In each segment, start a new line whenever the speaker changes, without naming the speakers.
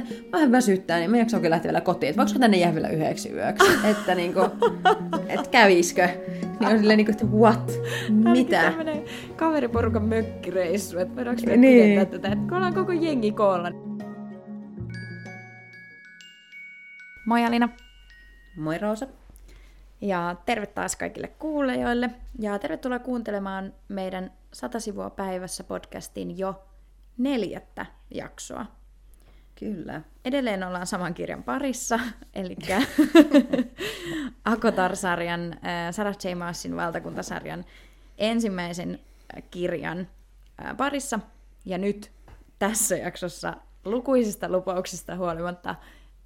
että vähän väsyttää, niin mä jaksa oikein lähteä vielä kotiin, että voiko tänne jää vielä yhdeksi yöksi, että niinku, että käviskö. Niin on silleen niinku, että what, mitä?
Kaveriporukan mökkireissu, että voidaanko me
Niin.
tätä, että kun ollaan koko jengi koolla. Moi Alina.
Moi Roosa.
Ja terve taas kaikille kuulijoille. Ja tervetuloa kuuntelemaan meidän 100 sivua päivässä podcastin jo neljättä jaksoa.
Kyllä.
Edelleen ollaan saman kirjan parissa, eli Akotar-sarjan, äh, Sarah J. Maasin valtakuntasarjan ensimmäisen äh, kirjan äh, parissa. Ja nyt tässä jaksossa lukuisista lupauksista huolimatta,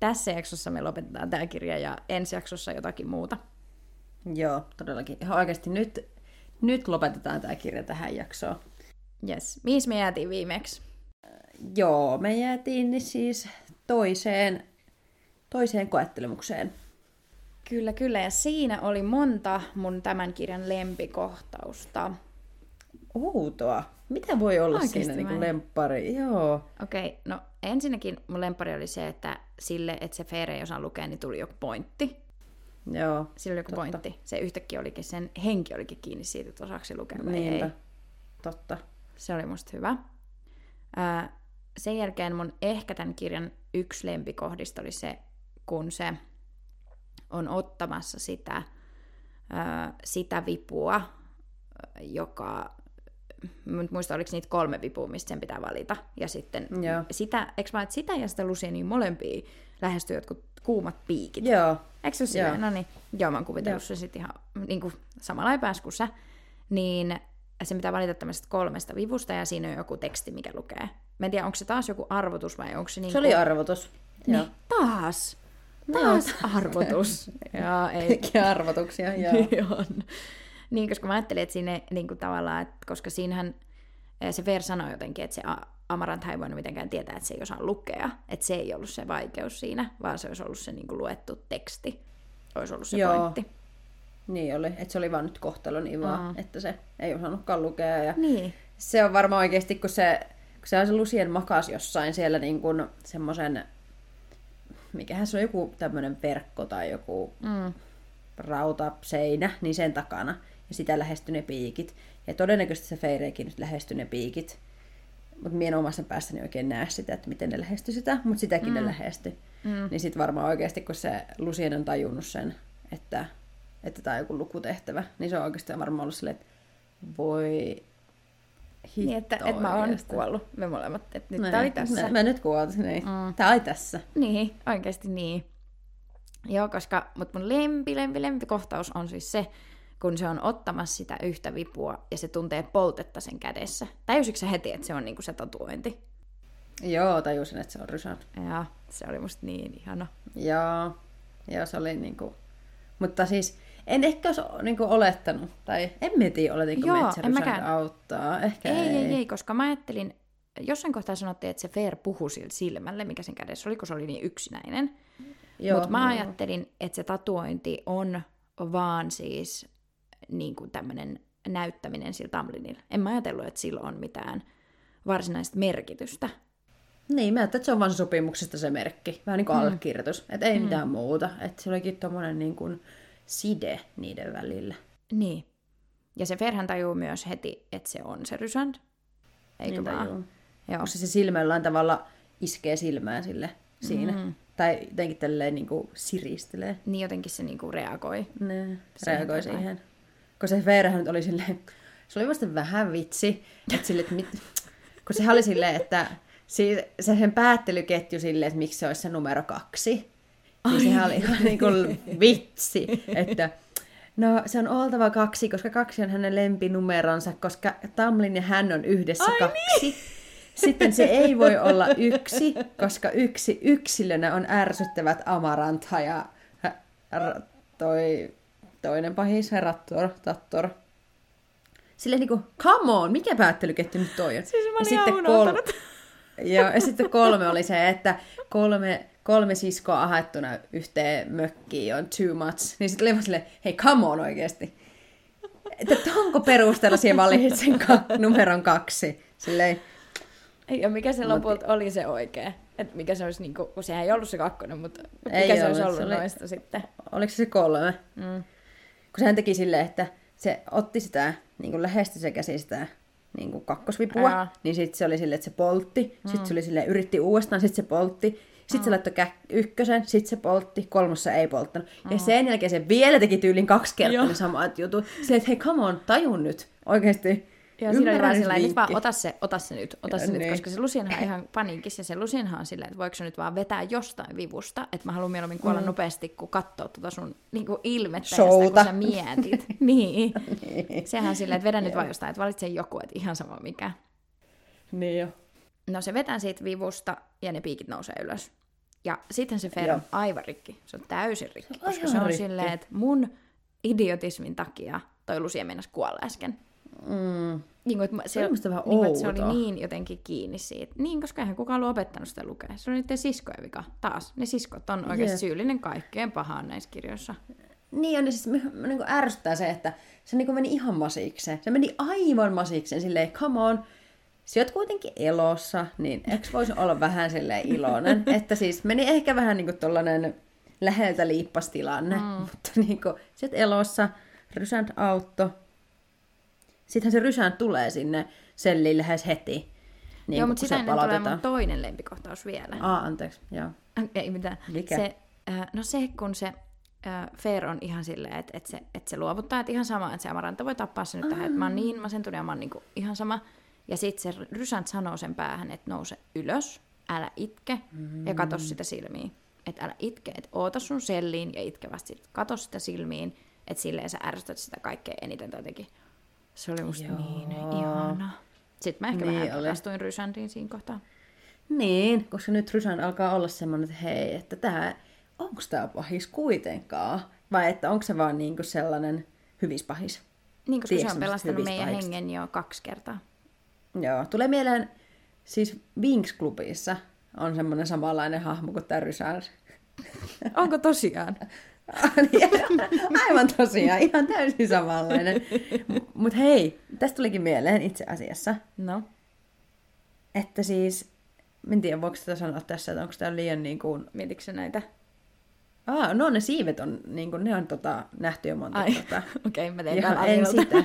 tässä jaksossa me lopetetaan tämä kirja ja ensi jaksossa jotakin muuta.
Joo, todellakin. Ihan oikeasti nyt, nyt lopetetaan tämä kirja tähän jaksoon.
Yes. Mihin me jäätiin viimeksi?
Joo, me jäätiin niin siis toiseen, toiseen koettelemukseen.
Kyllä, kyllä. Ja siinä oli monta mun tämän kirjan lempikohtausta.
Outoa. Mitä voi olla
Oikeesti
siinä niin
vai?
lemppari? Joo.
Okei, okay, no ensinnäkin mun lempari oli se, että sille, että se Feere ei osaa lukea, niin tuli joku pointti.
Joo.
Sillä oli joku
Totta.
pointti. Se yhtäkkiä olikin, sen henki olikin kiinni siitä, että osaako se lukea vai
Niinpä.
ei.
Totta.
Se oli musta hyvä. Ää, sen jälkeen mun ehkä tämän kirjan yksi lempikohdista oli se, kun se on ottamassa sitä, sitä vipua, joka, nyt muista oliko niitä kolme vipua, mistä sen pitää valita. Ja sitten
Joo.
sitä, eikö vaan, että sitä ja sitä Lucia, niin molempia lähestyy jotkut kuumat piikit.
Joo.
Eikö se ole
Joo.
No niin, joo, mä oon kuvitellut sen sitten ihan niin kuin samalla päässä kuin sä. Niin se pitää valita tämmöisestä kolmesta vivusta ja siinä on joku teksti, mikä lukee. Mä en tiedä, onko se taas joku arvotus vai onko se niin
Se oli arvotus. Joo.
niin, taas! Taas arvotus. joo, ei.
Kaikkia arvotuksia, joo.
Niin on. Niin, koska mä ajattelin, että siinä niin kuin tavallaan, että koska siinähän eh, se Ver sanoi jotenkin, että se A- Amarant ei voinut mitenkään tietää, että se ei osaa lukea. Että se ei ollut se vaikeus siinä, vaan se olisi ollut se niin kuin luettu teksti. Olisi ollut se
Joo.
pointti.
Niin oli, että se oli vaan nyt kohtalon ivaa, että se ei osannutkaan lukea. Ja
Niin.
se on varmaan oikeasti, kun se, kun se on se Lucien makas jossain siellä niin kuin semmoisen, mikähän se on, joku tämmöinen verkko tai joku
Mm.
rautaseinä, niin sen takana. Ja sitä lähestyi ne piikit. Ja todennäköisesti se Feireekin nyt lähestyi ne piikit. Mutta minä omassa päässäni oikein näe sitä, että miten ne lähestyi sitä, mutta sitäkin mm. ne lähestyi.
Mm.
Niin sitten varmaan oikeasti, kun se Lucien on tajunnut sen, että että tämä on joku lukutehtävä, niin se on oikeasti varmaan ollut silleen, että voi hitto
Niin, että, että mä oon kuollut, me molemmat, että nyt tää oli tässä.
Mä, mä nyt kuolin, niin.
Mm.
Tää oli tässä.
Niin, oikeasti niin. Joo, koska, mutta mun lempi, lempi, lempi kohtaus on siis se, kun se on ottamassa sitä yhtä vipua ja se tuntee poltetta sen kädessä. Täysikö sä heti, että se on niinku se tatuointi?
Joo, tajusin, että se on Rysan.
Ja se oli musta niin ihana.
Joo, joo se oli niinku... Mutta siis en ehkä olisi niinku olettanut, tai en mä tiedä, oletinko
Joo,
me, että se
en mäkään.
auttaa. Ehkä
Ei, ei, ei, ei, koska mä ajattelin, jossain kohtaa sanottiin, että se Fer puhui sille silmälle, mikä sen kädessä oli, kun se oli niin yksinäinen. Mutta mä
joo.
ajattelin, että se tatuointi on vaan siis niin kuin tämmöinen näyttäminen sillä Tamlinilla. En mä ajatellut, että sillä on mitään varsinaista merkitystä.
Niin, mä ajattelin, että se on vaan sopimuksesta se merkki. Vähän niin kuin mm. allekirjoitus. Että ei mm. mitään muuta. Että se olikin tommonen niin kuin side niiden välillä.
Niin. Ja se Ferhän tajuu myös heti, että se on se Rysand. Eikö
Niin
vaan?
tajuu.
Joo.
Se silmä jollain tavalla iskee silmään sille siinä. Mm. Tai jotenkin tälleen niin kuin siristelee.
Niin jotenkin se niinku reagoi.
Ne,
Siihen
reagoi
tavalla.
siihen. Kun se Veerahan nyt oli silleen, se oli vasta vähän vitsi, että sille, että mit, kun se oli silleen, että siis, se sen päättelyketju silleen, että miksi se olisi se numero kaksi, niin sehän oli ihan niin kuin vitsi, että no se on oltava kaksi, koska kaksi on hänen lempinumeronsa, koska Tamlin ja hän on yhdessä
Ai
kaksi.
niin!
Sitten se ei voi olla yksi, koska yksi yksilönä on ärsyttävät Amarantha ja r- toi toinen pahis, Rattor, Tattor. Silleen niinku, come on, mikä päättelyketju nyt toi on?
Siis mä
Ja sitten
unohtanut.
Joo, ja sitten kolme oli se, että kolme, kolme siskoa ahettuna yhteen mökkiin on too much. Niin sitten oli silleen, hei, come on oikeesti. Että onko perusteella siihen valitsit sen ka- numeron kaksi? Silleen,
Ja mikä se
Mut-
lopulta oli se oikea? Et mikä se olisi, niinku, kun sehän ei ollut se kakkonen, mutta mikä
Ei
se olisi
ollut,
ollut
se oli-
noista sitten?
Oliko se se kolme?
Mm.
Kun sehän teki silleen, että se otti sitä, niin kuin lähesti se käsi sitä niin kuin kakkosvipua,
Aa.
niin sitten se oli silleen, että se poltti, sitten se oli silleen, yritti uudestaan, sitten se poltti, sitten se laittoi kä- ykkösen, sitten se poltti, kolmossa ei polttanut. Ja sen jälkeen se vielä teki tyylin kaksi kertaa ne samat jutut. Silleen, että hei, come on, tajun nyt, oikeasti.
Joo, siinä oli vaan
nyt
sillä nyt vaan ota se, ota se nyt, ota se
Ja
nyt,
niin.
koska se Lucianhan on ihan paniikissa ja se Lucianhan on silleen, että voiko se nyt vaan vetää jostain vivusta, että mä haluan mieluummin kuolla mm. nopeasti, kuin katsoa tuota sun niin kuin ilmettä ja sitä,
Showta.
kun sä mietit. niin.
Niin.
Sehän silleen, että vedä nyt vaan jostain, että valitse joku, että ihan sama mikä.
Niin jo.
No se vetää siitä vivusta ja ne piikit nousee ylös. Ja sitten se Fer on aivan rikki. Se on täysin rikki,
Se on
koska se on
rikki.
silleen, että mun idiotismin takia toi Lucia meinas kuolla äsken.
Mm.
Niin kuin, että
Se oli musta vähän
niin kuin, että se oli niin jotenkin kiinni siitä. Niin, koska eihän kukaan ollut opettanut sitä lukea. Se on niiden siskojen vika. Taas, ne siskot on oikeasti
Jep.
syyllinen kaikkeen pahaan näissä kirjoissa.
Niin on, niin siis niin ärsyttää se, että se niin meni ihan masikseen. Se meni aivan masikseen, silleen, come on, sä oot kuitenkin elossa, niin eikö voisi olla vähän silleen iloinen? että siis meni ehkä vähän niin kuin tollanen läheltä liippastilanne, mm. mutta niin kuin, sä oot elossa, Rysant autto. Sittenhän se Rysant tulee sinne selliin lähes heti. Niin
Joo, mutta
se
sitä ennen tulee mun toinen lempikohtaus vielä.
Aa, anteeksi, joo.
Ei mitään.
Mikä?
Se, äh, no se, kun se äh, Fair on ihan silleen, että et se, et se luovuttaa, että ihan sama, että se Amaranta voi tappaa se nyt tähän, että mä oon niin masentunut ja mä oon niinku ihan sama. Ja sitten se Rysant sanoo sen päähän, että nouse ylös, älä itke mm. ja kato sitä silmiin. Että älä itke, että oota sun selliin ja itke vasta sit. Kato sitä silmiin, että silleen sä ärsytät sitä kaikkein eniten jotenkin. Se oli musta
Joo.
niin ihana. Sitten mä ehkä
Niin
vähän
oli.
rakastuin Rysantiin siinä kohtaa.
Niin, koska nyt Rysan alkaa olla semmoinen, että hei, että tämä, onko tämä pahis kuitenkaan? Vai että onko se vaan niinku sellainen hyvis pahis?
Niin, koska se
Tiedätkö
on pelastanut meidän hengen jo kaksi kertaa.
Joo, tulee mieleen, siis Winx-klubissa on semmoinen samanlainen hahmo kuin tämä.
Onko tosiaan?
Aivan tosiaan, ihan täysin samanlainen. Mutta hei, tästä tulikin mieleen itse asiassa,
No.
että siis, en tiedä voiko sitä sanoa tässä, että onko tämä liian niin kuin...
Mietitkö näitä?
Ah, no ne siivet on, niin kuin, ne on tota, nähty jo monta
Ai,
kertaa.
okei, okay, mä
Joo,
täällä
en sitä.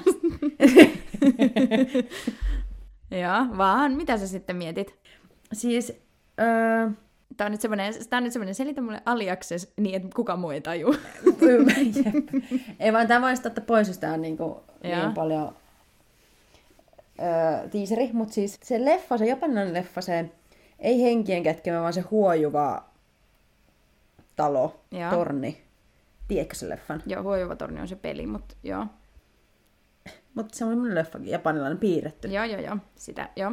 Joo, vaan. Mitä sä sitten mietit?
Siis, öö,
Tää on nyt semmonen, tää on nyt semmonen, selitä mulle aliakses niin, että kukaan muu ei taju.
ei vaan tämä voisi ottaa pois, jos tämä on niin, kuin, niin paljon öö, tiiseri, mutta siis se leffa, se japanilainen leffa, se ei henkien kätkemä, vaan se huojuva talo,
Joo.
torni. Tiedätkö se leffan?
joo, huojuva torni on se peli, mutta joo.
Mutta se on semmoinen leffa, japanilainen piirretty.
Joo, joo, joo. Sitä, joo.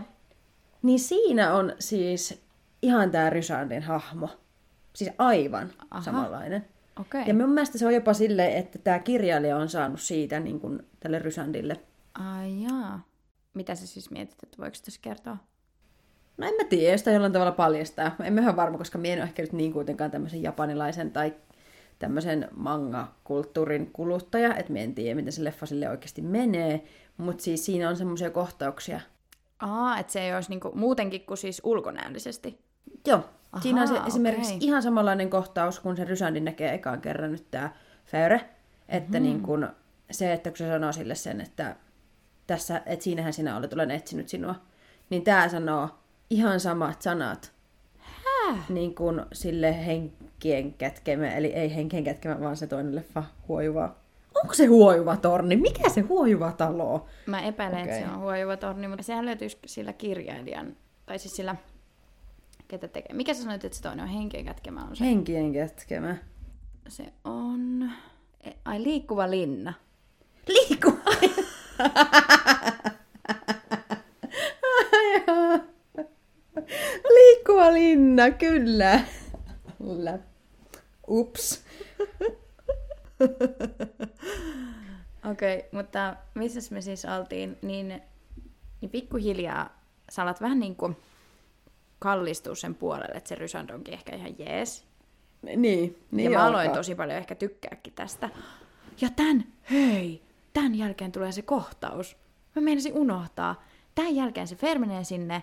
Niin siinä on siis ihan tämä Rysardin hahmo. Siis aivan
Aha.
Samanlainen.
Okei.
Ja mun mielestä se on jopa silleen, että tämä kirjailija on saanut siitä niin kuin, tälle Rysandille.
Ai jaa. Mitä sä siis mietit, että voiko tässä kertoa?
No en mä tiedä, sitä jollain tavalla paljastaa. En mä ihan varma, koska mä en ole ehkä nyt niin kuitenkaan tämmöisen japanilaisen tai tämmöisen manga-kulttuurin kuluttaja, että mä en tiedä, miten se leffa sille oikeasti menee. Mutta siis siinä on semmoisia kohtauksia.
Aa, että se ei olisi niinku muutenkin kuin siis ulkonäöllisesti.
Joo, Aha, siinä on se esimerkiksi
okei.
ihan samanlainen kohtaus, kun se Rysandin näkee ekaan kerran nyt tämä Feure. Että
Mhm.
niin kun se, että kun se sanoo sille sen, että, tässä, että siinähän sinä olet, olen etsinyt sinua, niin tämä sanoo ihan samat sanat. Niin kuin sille henkien kätkemä, eli ei henkien kätkemä, vaan se toinen leffa huojuva. Onko se huojuva torni? Mikä se huojuva talo? on?
Mä epäilen, okay. että se on huojuva torni, mutta sehän löytyisi sillä kirjailijan, tai siis sillä, ketä tekee. Mikä sä sanoit, että se toinen on henkien kätkemä on se?
Henkien kätkemä.
Se on... e- Ai, liikkuva linna.
Liikkuva. Liikkuva linna, kyllä. Kyllä. Ups.
Okei, okay, mutta missä me siis oltiin, niin, niin pikkuhiljaa sä alat vähän niin kuin kallistua sen puolelle, että se Rysand onkin ehkä ihan jees.
Niin, niin
ja mä aloin
alkaa.
tosi paljon ehkä tykkääkin tästä. Ja tän, hei, tän jälkeen tulee se kohtaus. Mä meinasin unohtaa. Tän jälkeen se Fer menee sinne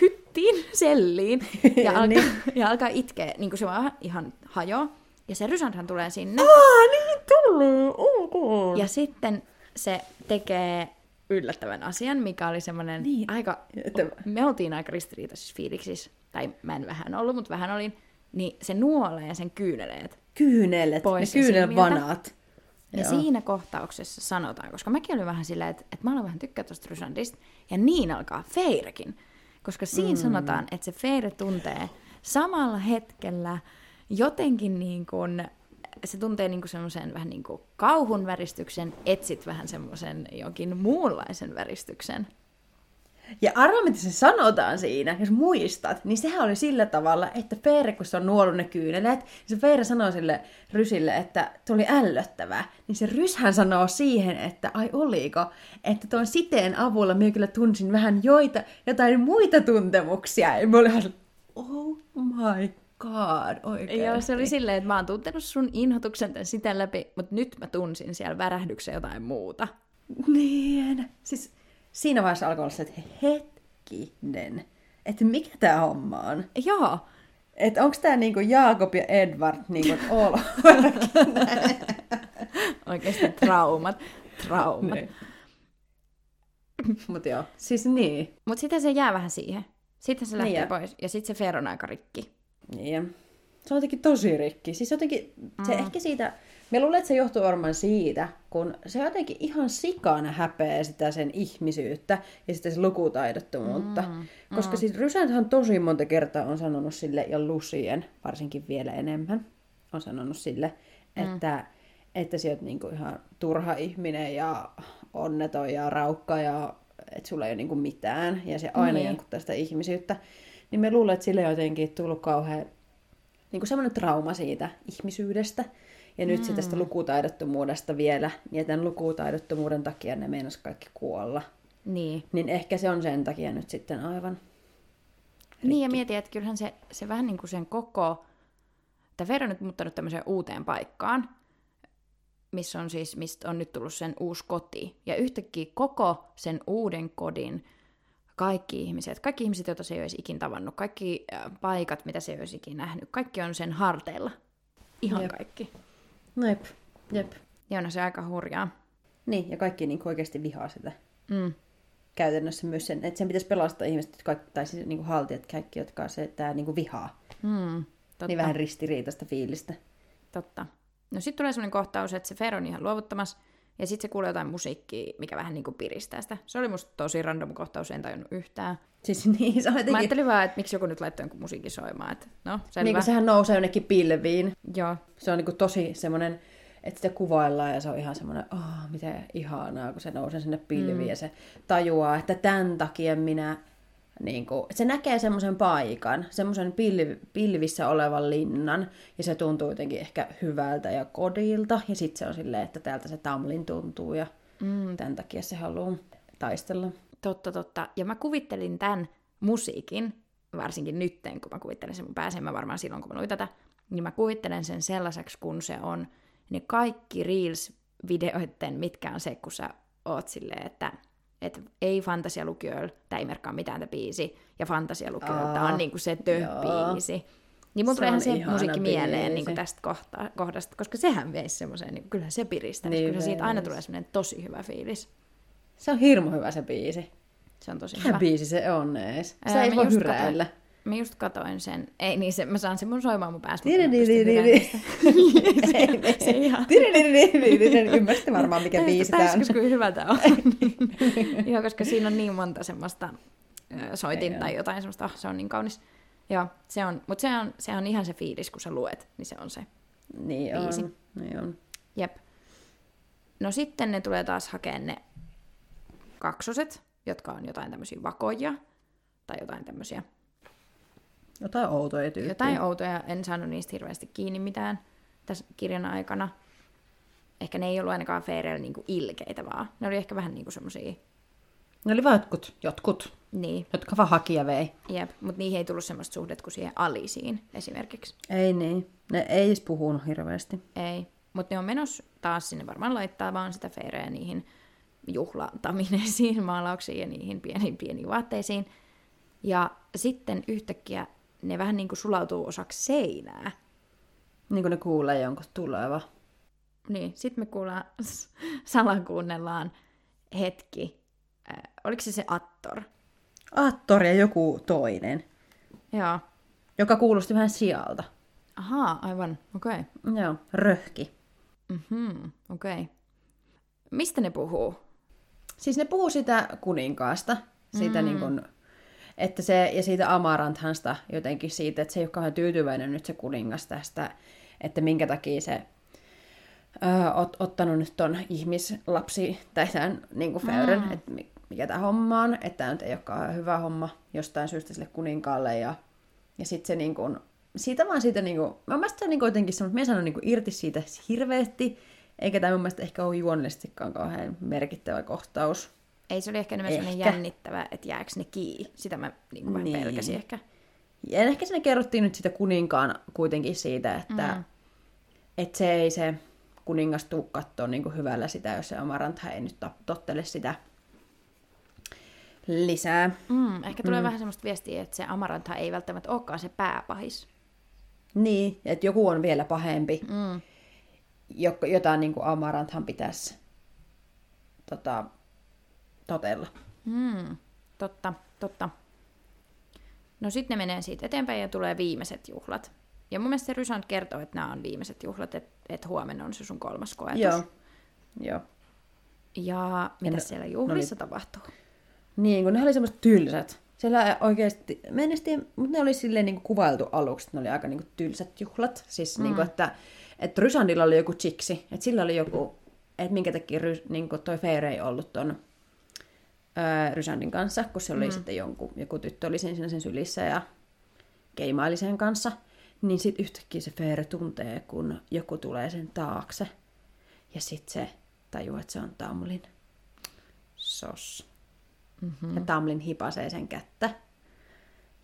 hyttiin, selliin, ja alkaa,
Niin.
ja alkaa itkeä, niin kuin se vaan ihan hajoaa. Ja se Rysandhan tulee sinne.
Aa, niin tulee! Okay.
Ja sitten se tekee yllättävän asian, mikä oli semmoinen
Niin.
niin. aika...
Että-
Me oltiin aika ristiriitaisissa fiiliksissä, tai mä en vähän ollut, mutta vähän olin. Niin se nuolee sen kyyneleet.
Kyynelet,
Pois
ne kyynelvanat.
Ja
Joo.
siinä kohtauksessa sanotaan, koska mäkin olin vähän silleen, että, että mä aloin vähän tykkää tuosta Rysandista, ja niin alkaa Feirekin. Koska siinä mm. sanotaan, että se Feire tuntee samalla hetkellä jotenkin niin kuin, se tuntee niin kuin semmoisen vähän niin kuin kauhun väristyksen, etsit vähän semmoisen jonkin muunlaisen väristyksen.
Ja arvaa, mitä se sanotaan siinä, jos muistat, niin sehän oli sillä tavalla, että Feere, kun se on nuollut ne kyynelet, niin se Feere sanoo sille Rysille, että tuli ällöttävää. Niin se Ryshän sanoo siihen, että ai oliko, että tuon siteen avulla minä kyllä tunsin vähän joita, jotain muita tuntemuksia. Ja mä olin oh my god, oikein.
Joo, se oli silleen, että mä oon tuntenut sun inhotuksen tämän sitä läpi, mutta nyt mä tunsin siellä värähdyksen jotain muuta.
Niin. Siis siinä vaiheessa alkoi olla se, että hetkinen, että mikä tämä homma on?
Joo,
Että onko tämä niinku Jaakob ja Edward niinku all
oikeasti traumat. Traumat.
Niin. Mut joo, siis niin.
Mutta sitten se jää vähän siihen. Sitten se lähtee
Niin
pois. Ja sitten se Fer on aika rikki.
niin. Se on jotenkin tosi rikki. Siis jotenkin, se ehkä siitä, me luulen, että se johtuu varmaan siitä, kun se jotenkin ihan sikana häpeää sitä sen ihmisyyttä ja sitä sen lukutaidottomuutta. Mm, Koska siis Rysänthän tosi monta kertaa on sanonut sille, ja Lucien varsinkin vielä enemmän, on sanonut sille, että, että sä oot niinku ihan turha ihminen ja onneton ja raukka ja että sulla ei ole niinku mitään ja se aina
Niin.
niin. sitä ihmisyyttä. Niin me luulen, että sille on jotenkin tullut kauhean niin semmoinen trauma siitä ihmisyydestä. Ja nyt se tästä lukutaidottomuudesta vielä, ja tämän lukutaidottomuuden takia ne meinas kaikki kuolla.
Niin.
Niin ehkä se on sen takia nyt sitten aivan.
Niin, ja mietin, että kyllähän se, se vähän niin kuin sen koko... Tämä Fer on nyt muuttanut tämmöiseen uuteen paikkaan, missä on siis, mistä on nyt tullut sen uusi koti. Ja yhtäkkiä koko sen uuden kodin kaikki ihmiset, kaikki ihmiset, joita se ei olisi ikin tavannut, kaikki äh, paikat, mitä se ei olisi ikin nähnyt, kaikki on sen harteilla. Ihan
Jep.
kaikki.
No jep, jep.
Ja on se aika hurjaa.
Niin, ja kaikki niin oikeasti vihaa sitä.
Mm.
Käytännössä myös sen, että sen pitäisi pelastaa ihmiset, jotka, tai siis niin haltijat kaikki, jotka se, että niin vihaa.
Mm. Totta.
Niin vähän ristiriitaista fiilistä.
Totta. No sitten tulee sellainen kohtaus, että se Fer on ihan luovuttamassa, ja sitten se kuulee jotain musiikkia, mikä vähän niin kuin piristää sitä. Se oli musta tosi random kohtaus, en tajunnut yhtään.
Siis niin, se
Mä
jotenkin...
ajattelin vaan, että miksi joku nyt laittoi jonkun musiikin soimaan. Että, no, selvä.
Niin kuin sehän nousee jonnekin pilviin.
Joo.
Se on niin tosi semmoinen, että sitä kuvaillaan ja se on ihan semmoinen, oh, miten ihanaa, kun se nousee sinne pilviin mm. ja se tajuaa, että tämän takia minä, niin kuin, se näkee semmoisen paikan, semmoisen pilv, pilvissä olevan linnan ja se tuntuu jotenkin ehkä hyvältä ja kodilta ja sitten se on silleen, että täältä se Tamlin tuntuu ja mm. tämän takia se haluaa taistella.
Totta, totta. Ja mä kuvittelin tämän musiikin, varsinkin nytten, kun mä kuvittelen sen mun päässä, en mä varmaan silloin, kun mä luin tätä, niin mä kuvittelen sen sellaiseksi, kun se on ne kaikki Reels-videoiden, mitkä on se, kun sä oot silleen, että että ei fantasialukijoilla, tämä ei merkkaa mitään tämä biisi, ja fantasialukijoilla tämä on niinku se
joo.
töp-biisi. Niin mun tulee ihan se musiikki mieleen niin tästä kohta, kohdasta, koska sehän veisi semmoiseen, niin kyllähän se piristää, niin kyllä siitä aina tulee semmoinen tosi hyvä fiilis.
Se on hirmu hyvä se biisi.
Se on tosi
Mikä
hyvä.
biisi se on ees? Se
Ää,
ei voi hyräillä.
Mä just katoin sen. Ei niin, se, mä saan sen mun soimaan mun päässä. Mä
tiri,
pystyn
tiri.
hyväksyä. Se- se ihan-
Tiri, tiri, tiri, tiri. Ymmärsitte varmaan, mikä biisi tämä on.
Kuin hyvä tää on. Joo, koska siinä on niin monta semmoista soitin tai jotain semmoista, oh, se on niin kaunis. Joo, se on, mutta se on, se on ihan se fiilis, kun sä luet, niin se on se.
Niin
biisi.
on. Niin on.
Jep. No sitten ne tulee taas hakemaan ne kaksoset, jotka on jotain tämmöisiä vakoja, tai jotain tämmöisiä,
Jotain outoja tyyppiä.
jotain outoja, en saanut niistä hirveästi kiinni mitään tässä kirjan aikana. Ehkä ne ei ollut ainakaan Feereillä niinku ilkeitä vaan. Ne oli ehkä vähän niinku semmosia,
Ne oli vaan jotkut, jotkut,
niin,
jotka vaan haki ja vei.
jep, mutta niihin ei tullut semmoista suhdet kuin siihen Alisiin esimerkiksi.
Ei niin. Ne ei edes puhunut hirveästi.
Ei. Mutta ne on menossa taas sinne varmaan laittaa vaan sitä Feereä niihin juhlatamineisiin maalauksiin ja niihin pieniin pieniin vaatteisiin. Ja sitten yhtäkkiä ne vähän niin kuin sulautuu osaksi seinää.
Niin kuin ne kuulee jonkun tuleva.
Niin, sitten me kuullaan, salakuunnellaan hetki. Äh, oliko se se Attor?
Attor ja joku toinen,
Joo.
joka kuulosti vähän sijalta.
Ahaa, aivan. Okei. Okay.
Joo, röhki.
Mhm, okei. Okay. Mistä ne puhuu?
Siis ne puhuu sitä kuninkaasta, siitä mm. niin kuin, että se, ja siitä Amaranthansta jotenkin siitä, että se ei ole kauhean tyytyväinen nyt se kuningas tästä, että minkä takia se ö, ot, ottanut nyt ton ihmislapsi, tai tämän niin kuin Feyren, mm. että mi- mikä tämä homma on, että tämä nyt ei ole kauhean hyvä homma jostain syystä sille kuninkaalle, ja, ja sitten se niin kuin, siitä vaan siitä, niin kuin, mä mielestä se on niin jotenkin semmoinen, me sanon niin kuin irti siitä hirveästi, eikä tämä mun mielestä ehkä ole juonellisestikaan kauhean merkittävä kohtaus.
Ei, se oli ehkä enemmän sellainen
Ehkä.
jännittävä, että jääkö ne kiinni. Sitä mä niin kuin vähän
Niin.
pelkäsin ehkä.
Ja ehkä siinä kerrottiin nyt sitä kuninkaan kuitenkin siitä, että mm. et se ei se kuningas tuu kattoo niin hyvällä sitä, jos se Amarantha ei nyt to- tottele sitä lisää.
Mm, ehkä tulee mm. vähän semmoista viestiä, että se Amarantha ei välttämättä olekaan se pääpahis.
Niin, että joku on vielä pahempi,
Mm.
jo- jota niin kuin Amaranthan pitäisi tota, totella.
Mm. Totta, totta. No sitten ne menee siitä eteenpäin ja tulee viimeiset juhlat. Ja mun mielestä se Rysant kertoo, että nämä on viimeiset juhlat, että, että huomenna on se sun kolmas koetus.
Joo. Joo.
Ja mitä
ne-
siellä juhlissa tapahtuu?
Niin, kun ne oli semmoiset tylsät. Siellä oikeasti, mä en tiedä, mutta ne oli silleen niin kuvailtu aluksi, että ne oli aika niin kuin tylsät juhlat. Siis mm. niin kuin, että, että Rysandilla oli joku chiksi, että sillä oli joku, että minkä takia Rys, niin kuin toi Feyre ei ollut ton Rysandin kanssa, kun se oli mm. sitten jonkun, joku tyttö oli siinä sen sylissä ja keimaili sen kanssa. Niin sitten yhtäkkiä se Feyre tuntee, kun joku tulee sen taakse. Ja sitten se tajuu, että se on Tamlin. Sos. Mm-hmm. Ja Tamlin hipasee sen kättä.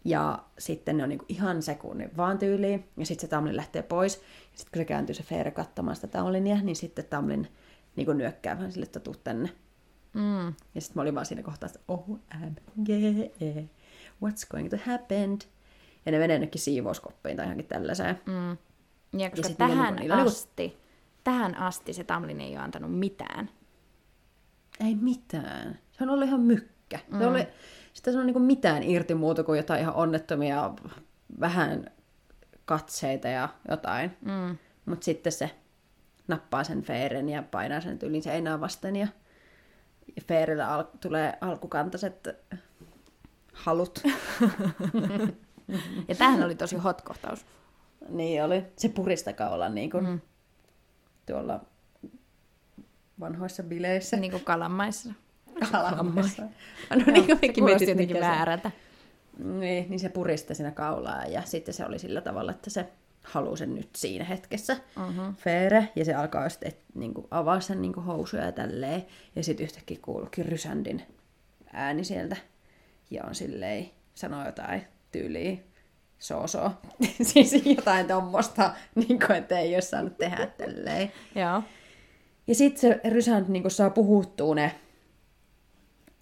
Ja sitten ne on niinku ihan sekunnin vaan tyyliin. Ja sitten se Tamlin lähtee pois. Ja sitten kun se kääntyy se Feyre katsomaan sitä Tamlinia, niin sitten Tamlin niinku nyökkää vähän sille, että tuu tänne.
Mm.
Ja sitten mä olin vaan siinä kohtaa, että OMG, what's going to happen? Ja ne menee jonnekin siivouskoppiin tai johonkin tällaiseen.
Mm. Ja koska
niillä
tähän
niinku- niillä niinku-
asti, tähän asti se Tamlin ei ole antanut mitään.
Ei mitään. Se on ollut ihan mykkä. Mm. Se oli, sitä on niinku mitään irti muuta kuin jotain ihan onnettomia vähän katseita ja jotain.
Mm.
Mutta sitten se nappaa sen Feeren ja painaa sen yli seinää vasten ja, ja Feerillä al- tulee alkukantaiset halut.
Ja tämähän oli tosi hot kohtaus.
niin oli. Se puristakaan olla niin kuin mm. tuolla vanhoissa bileissä.
Niin kuin kalanmaissa.
Kalamassa. No niin kuin mekin mietit,
jotenkin väärältä.
Niin, niin se puristi siinä kaulaa ja sitten se oli sillä tavalla, että se halusi sen nyt siinä hetkessä.
Mhm.
Feere, ja se alkaa sitten et, niinku, avaa sen niinku, housuja ja tälleen. Ja sitten yhtäkkiä kuuluukin Rysändin ääni sieltä. Ja on silleen, sanoo jotain tyyliä, so-so. siis jotain tommosta, niinku, että ei ole saanut tehdä tälleen.
Joo.
Ja sitten se Rysand niinku saa puhuttua ne,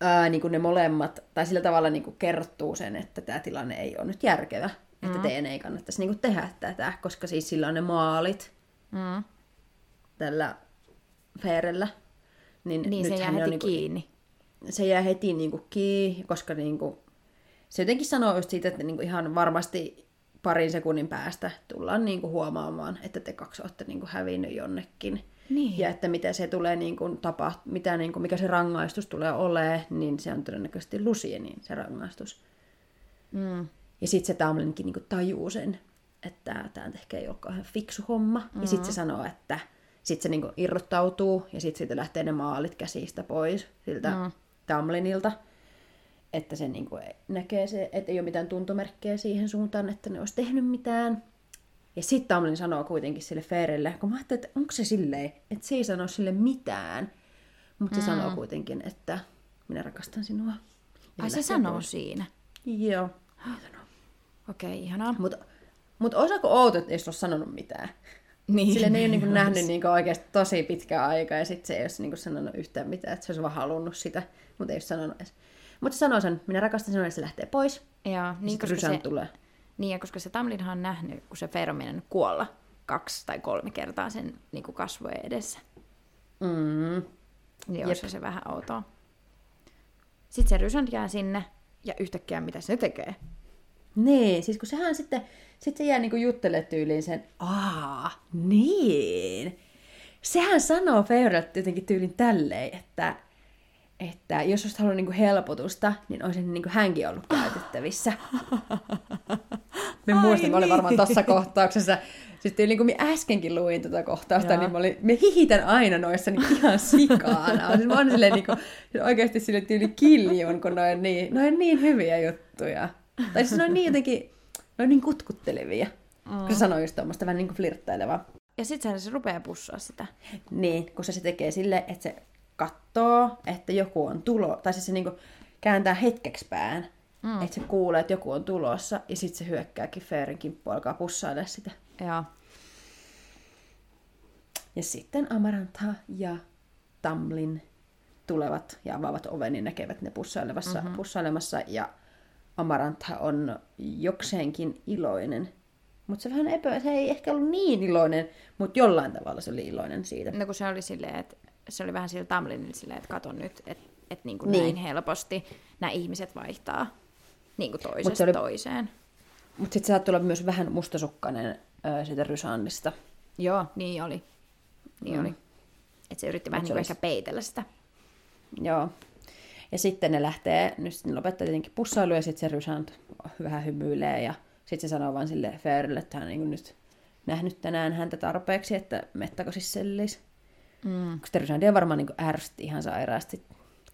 ää, niinku ne molemmat, tai sillä tavalla niinku kerrottuu sen, että tämä tilanne ei ole nyt järkevä. Että teidän ei kannattaisi niinku tehdä tätä, koska siis sillä on ne maalit
Mm.
tällä Feerellä.
Niin se
nythän
jää heti
on niinku-
kiinni.
Se jää heti niinku kiinni, koska niinku, se jotenkin sanoo just siitä, että niinku ihan varmasti parin sekunnin päästä tullaan niinku huomaamaan, että te kaksi olette niinku hävinnyt jonnekin.
Niin.
Ja että mitä se tulee niin kuin tapa, mitä niin kuin, mikä se rangaistus tulee olemaan, niin se on todennäköisesti Lucienin se rangaistus.
Mm.
Ja sitten se Tamlinkin niin kuin tajuu sen, että tämä ehkä ei ole kauhean fiksu homma. Mm-hmm. Ja sitten se sanoo, että sitten se niin kuin irrottautuu ja sitten siitä lähtee ne maalit käsistä pois siltä mm. Tamlinilta. Että se niin kuin näkee se, että ei ole mitään tuntomerkkejä siihen suuntaan, että ne olisi tehnyt mitään. Ja sitten Tamlin sanoo kuitenkin sille Ferelle, kun mä ajattelin, että onko se silleen, että se ei sano sille mitään. Mutta se sanoo kuitenkin, että minä rakastan sinua. Ja
Ai se sanoo
pois.
siinä.
Joo.
Okei, okay, ihanaa.
Mutta mut osaako outo, että ei ole sanonut mitään?
Niin.
Sillä ne ei ole niinku nähnyt niinku oikeasti tosi pitkää aikaa ja sitten se ei ole niinku sanonut yhtään mitään, että se olisi vaan halunnut sitä, mutta ei ole sanonut edes. Mutta se sanoo sen, minä rakastan sinua ja se lähtee pois.
Joo,
Niin,
niin,
koska se... tulee.
niin, ja koska se Tamlinhan on nähnyt, kun se Fer on kuolla kaksi tai kolme kertaa sen niin kuin kasvojen edessä.
Mm.
Niin olisi se vähän outoa. Sitten se Rysand jää sinne, ja yhtäkkiä mitä se tekee?
Niin, siis kun sehän sitten, sitten se jää niinku juttele tyyliin sen, aa, niin. Sehän sanoo Feyrelle jotenkin tyylin tälleen, että, että jos olisit halunnut niinku helpotusta, niin olisi niinku hänkin ollut käytettävissä. Mä
Ai
muistan, mä olin varmaan
niin.
tuossa kohtauksessa. Sitten niin kuin minä äskenkin luin tuota kohtausta,
Joo.
niin mä, olin, mä hihitän aina noissa niin ihan sikana. Siis mä oon silleen niin kuin, oikeasti sille tyyli kiljun, kun noin niin, noin niin hyviä juttuja. Tai siis noin niin jotenkin, noin niin kutkuttelevia. Mm. Kun se sanoi just tuommoista vähän niin kuin flirttailevaa.
Ja sitten se rupeaa pussaa sitä.
Niin, kun se, se tekee sille, että se katsoo, että joku on tulo, tai siis se niinku kääntää hetkeksi pään, mm. että se kuulee, että joku on tulossa, ja sitten se hyökkääkin Fairin kimppuun, alkaa pussailla sitä.
Joo.
Ja sitten Amarantha ja Tamlin tulevat ja avaavat oven, niin näkevät ne pussailevassa, mm-hmm. pussailemassa, ja Amarantha on jokseenkin iloinen. Mutta se vähän epä, se ei ehkä ollut niin iloinen, mutta jollain tavalla se oli iloinen siitä.
No kun se oli silleen, että se oli vähän sillä Tamlinilla silleen, että kato nyt, että et niin kuin
Niin.
näin helposti nämä ihmiset vaihtaa niin kuin
Mut
toisesta
se oli-
toiseen.
Mutta sitten se saattoi olla myös vähän mustasukkainen ö, siitä Rysannista.
Joo, niin oli. Niin
Mm.
oli. Että se yritti vähän
Mut
niin
se olisi-
ehkä peitellä sitä.
Joo. Ja sitten ne lähtee, nyt sitten ne lopettaa tietenkin pussailu ja sitten se Rysand vähän hymyilee ja sitten se sanoo vaan sille Fairille, että hän on niin nyt nähnyt tänään häntä tarpeeksi, että mettäkö siis sellis.
Mm.
Koska Rysandi on varmaan niin ärsytti ihan sairaasti,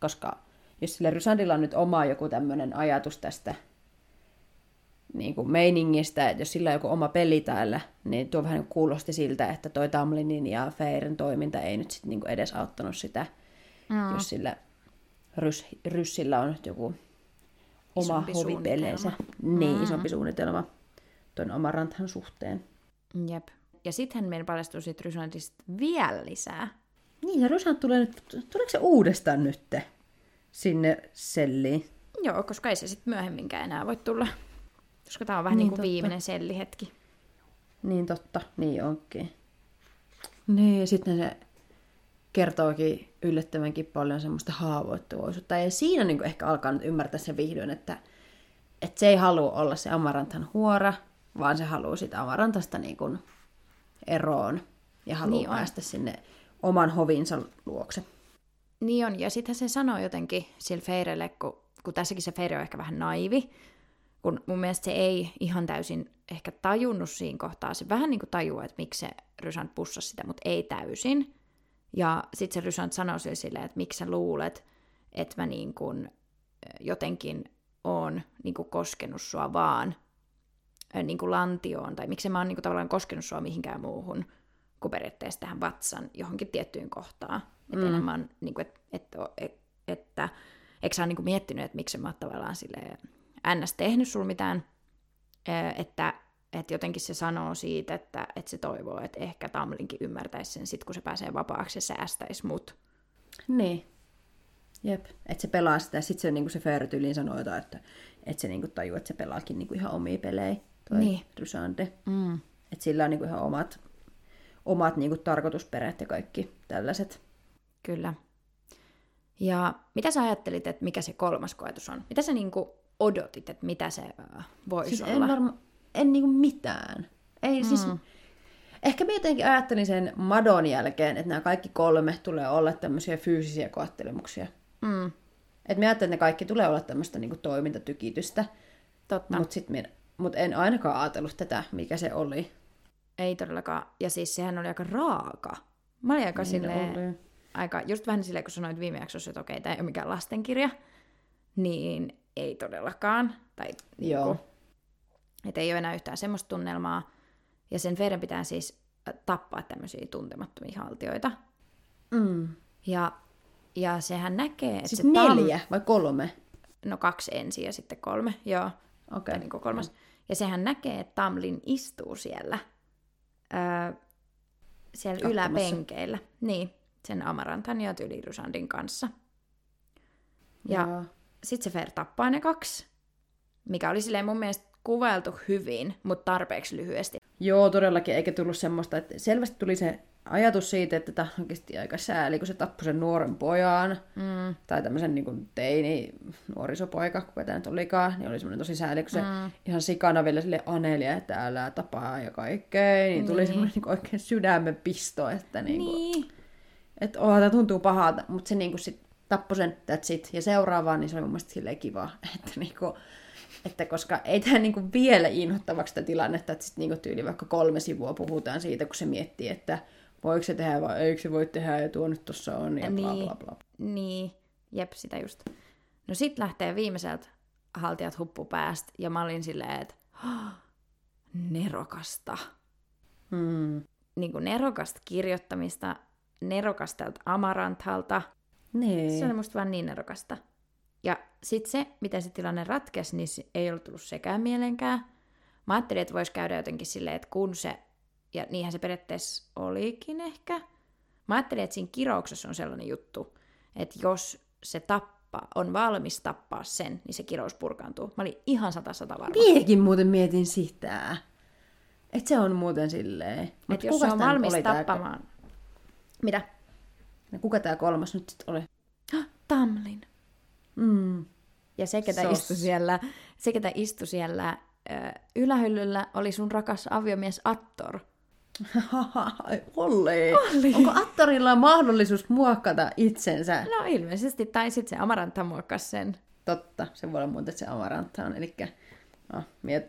koska jos sille Rysandilla on nyt oma joku tämmöinen ajatus tästä niin kuin meiningistä, että jos sillä on joku oma peli täällä, niin tuo vähän kuulosti siltä, että toi Tamlinin ja Feirin toiminta ei nyt sitten niin edes auttanut sitä,
Mm.
jos sillä rys, ryssillä on nyt joku oma
Isompi
hovipeleensä. Niin,
Mm.
isompi suunnitelma tuon Amaranthan suhteen.
Jep. Ja sittenhän meillä paljastui sit Rysandista vielä lisää.
Niin, ja Rysant tulee nyt, tuleeko se uudestaan nytte sinne selliin?
Joo, koska ei se sitten myöhemminkään enää voi tulla. Koska tämä on vähän
Niin,
niin, kuin viimeinen sellihetki.
Niin totta, niin onkin. Niin, ja sitten se kertookin yllättävänkin paljon semmoista haavoittuvaisuutta. Ja siinä niin ehkä alkaa nyt ymmärtää se vihdoin, että, että se ei halua olla se Amaranthan huora, vaan se haluaa sitä Amarantasta niin kuin eroon ja haluaa
Niin on.
päästä sinne oman hovinsa luokse.
Niin on, ja sitten se sanoo jotenkin sille Feirelle, kun, kun tässäkin se Feire on ehkä vähän naivi, kun mun mielestä se ei ihan täysin ehkä tajunnut siinä kohtaa. Se vähän niin kuin tajuaa, että miksi se Rysant pussasi sitä, mutta ei täysin. Ja sitten se Rysant sanoo sille silleen, että miksi sä luulet, että mä niin kuin jotenkin oon niin kuin koskenut sua vaan niin kuin lantioon, tai miksi mä oon niin kuin tavallaan koskenut sua mihinkään muuhun kuin periaatteessa tähän vatsan johonkin tiettyyn kohtaan. Että
Mm.
enemmän, niin kuin, et, et, et, että eikö sä ole niin kuin miettinyt, että miksi mä oon tavallaan silleen ns. tehnyt sulla mitään, että, että jotenkin se sanoo siitä, että, että se toivoo, että ehkä Tamlinkin ymmärtäisi sen sit, kun se pääsee vapaaksi ja säästäisi mut.
Niin. Jep. Että se pelaa sitä. Sitten se, niin se Fair tyyliin sanoo jotain, että, että se niin tajuu, että se pelaakin niin ihan omia pelejä. Toi
Niin.
Rysande.
Mm.
Että sillä on niin ihan omat, omat niin tarkoitusperät ja kaikki tällaiset.
Kyllä. Ja mitä sä ajattelit, että mikä se kolmas koetus on? Mitä sä niinku odotit, että mitä se äh, voisi
Siis
olla?
en varma, en niinku mitään. Ei mm. siis, ehkä mä jotenkin ajattelin sen Madon jälkeen, että nämä kaikki kolme tulee olla tämmöisiä fyysisiä koettelemuksia.
Mm,
Et mä ajattelin, että ne kaikki tulee olla tämmöistä niinku toimintatykitystä,
totta, Mut...
mutta sit minä, mut en ainakaan ajatellut tätä, mikä se oli.
ei todellakaan. Ja siis sehän oli aika raaka. Mä olin aika
Niin
silleen,
oli.
aika, just vähän silleen, kun sanoit viime jaksossa, että okei, tämä ei ole mikään lastenkirja, niin ei todellakaan. Tai
Joo.
niinku, että ei ole enää yhtään semmoista tunnelmaa. Ja sen Feiren pitää siis äh, tappaa tämmöisiä tuntemattomia haltioita.
Mm.
Ja, ja sehän näkee, että
Siis
se tam-
neljä vai kolme?
No kaksi ensin ja sitten kolme, joo.
Okei.
Okay. Niin kuin kolmas. Ja sehän näkee, että Tamlin istuu siellä, öö, siellä yläpenkeillä. Niin, sen Amarantan ja Tylirusandin kanssa. Ja
Joo.
sitten se Fer tappaa ne kaksi. mikä oli silleen mun mielestä kuvailtu hyvin, mutta tarpeeksi lyhyesti.
Joo, todellakin, eikä tullut semmoista, että selvästi tuli se ajatus siitä, että tämä on kesti aika sääli, kun se tappoi sen nuoren pojan, mm. tai tämmöisen niin kuin teini, nuorisopoika, kuka tämä nyt olikaan, niin oli semmoinen tosi sääli, kun se mm. ihan sikana vielä sille anelia, että älä tapaa ja kaikkea, niin tuli niin. semmoinen niin oikein sydämen pisto, että niin kuin, niin. että oh, tämä tuntuu pahalta, mutta se niin kuin sit tappoi sen, that's it, ja seuraavaan, niin se oli mun mielestä silleen kiva, että niin kuin, että koska ei tämä niinku vielä inhottavaksi sitä tilannetta, että sitten niinku tyyli vaikka kolme sivua puhutaan siitä, kun se miettii, että voiko se tehdä vai eikö se voi tehdä ja tuo nyt tuossa on ja bla
niin,
bla bla.
Niin, jep, sitä just. No sit lähtee viimeiseltä haltijat huppu päästä ja mä olin silleen, että nerokasta.
Hmm.
Niin kuin nerokasta kirjoittamista, nerokasta Amaranthalta.
Nee.
Se oli musta vaan niin nerokasta. Ja sitten se, miten se tilanne ratkesi, niin ei ollut tullut sekään mielenkään. Mä ajattelin, että voisi käydä jotenkin silleen, että kun se, ja niinhän se periaatteessa olikin ehkä. Mä ajattelin, että siinä kirouksessa on sellainen juttu, että jos se tappaa, on valmis tappaa sen, niin se kirous purkaantuu. Mä olin ihan sata sata varma.
Miekin muuten mietin sitä. Että se on muuten silleen.
Että jos se on valmis tappamaan. Tää... Mitä?
Ja kuka tämä kolmas nyt sitten oli?
Tamlin.
Mm.
Ja se, ketä istui siellä, se, ketä istui siellä ö, ylähyllyllä, oli sun rakas aviomies Attor.
Olli. Olli. Onko Attorilla mahdollisuus muokata itsensä?
No ilmeisesti, tai sitten se Amaranta muokkasi sen.
Totta, se voi olla muuten, että se Amaranta on. Eli no,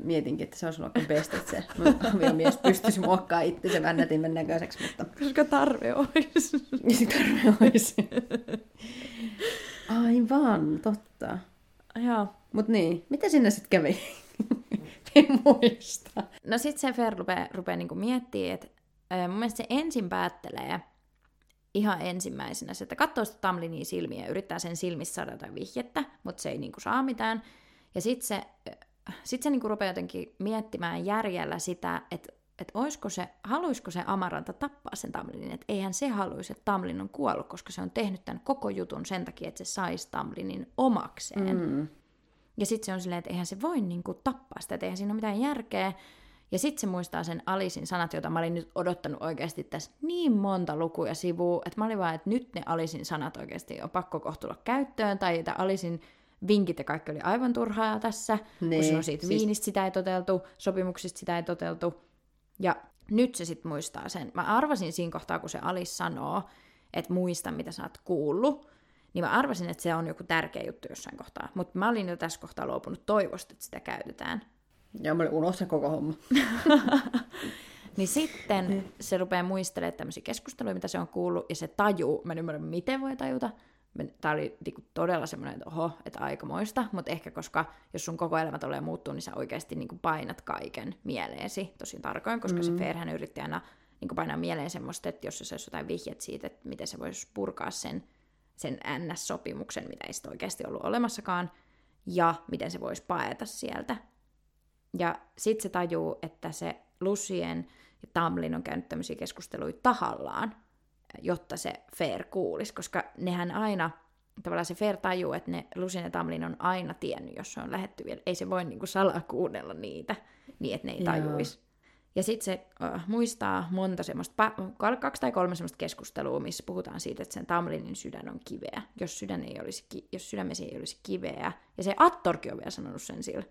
mietinkin, että se olisi ollut best, että se aviomies pystyisi muokkaamaan itsensä vähän nätimmän näköiseksi. Mutta...
Koska tarve olisi.
tarve olisi. Aivan, totta.
Joo.
Mut niin, mitä sinne sitten kävi? en muista.
No sit se Fer rupeaa rupea niinku miettimään, että mun mielestä se ensin päättelee ihan ensimmäisenä, että katsoo sitä Tamlinin silmiä ja yrittää sen silmissä saada jotain vihjettä, mutta se ei niinku saa mitään. Ja sitten se, sit se niinku rupeaa jotenkin miettimään järjellä sitä, että että oisko se, haluaisiko se Amaranta tappaa sen Tamlinin, että eihän se haluaisi, että Tamlin on kuollut, koska se on tehnyt tämän koko jutun sen takia, että se saisi Tamlinin omakseen. Mm. Ja sitten se on silleen, että eihän se voi niin kuin, tappaa sitä, että eihän siinä ole mitään järkeä. Ja sitten se muistaa sen Alisin sanat, joita mä olin nyt odottanut oikeasti tässä niin monta lukuja sivua, että mä olin vaan, että nyt ne Alisin sanat oikeasti on pakko kohtulla käyttöön, tai että Alisin vinkit ja kaikki oli aivan turhaa tässä, niin, kun on siitä siis... viinistä sitä ei toteltu, sopimuksista sitä ei toteltu. Ja nyt se sitten muistaa sen. Mä arvasin siinä kohtaa, kun se Alice sanoo, että muista, mitä sä oot kuullut, niin mä arvasin, että se on joku tärkeä juttu jossain kohtaa. Mutta mä olin jo tässä kohtaa luopunut toivosta, että sitä käytetään.
Ja mä olin unohtanut koko homma.
niin sitten se rupeaa muistelemaan tämmöisiä keskusteluja, mitä se on kuullut, ja se tajuu, mä en ymmärrä, miten voi tajuta, Tämä oli niinku todella semmoinen, että oho, että aikamoista, mutta ehkä koska jos sun koko elämä tulee muuttuu, niin sä oikeasti niinku painat kaiken mieleesi tosi tarkoin, koska mm. se Fairhän yritti aina niinku painaa mieleen semmoista, että jos se saisi jotain vihjet siitä, että miten se voisi purkaa sen, sen NS-sopimuksen, mitä ei sitten oikeasti ollut olemassakaan, ja miten se voisi paeta sieltä. Ja sitten se tajuu, että se Lucien ja Tamlin on käynyt tämmöisiä keskusteluja tahallaan, jotta se Fair kuulisi, koska nehän aina, tavallaan se Fair tajuu, että ne Lucien ja Tamlin on aina tiennyt, jos se on lähetty vielä. Ei se voi niinku salaa kuunnella niitä, niin että ne ei tajuisi. Ja sitten se uh, muistaa monta semmoista, kaksi tai kolme semmoista keskustelua, missä puhutaan siitä, että sen Tamlinin sydän on kiveä, jos, sydän ei olisi, jos sydämesi ei olisi kiveä. Ja se Attorki on vielä sanonut sen sillä.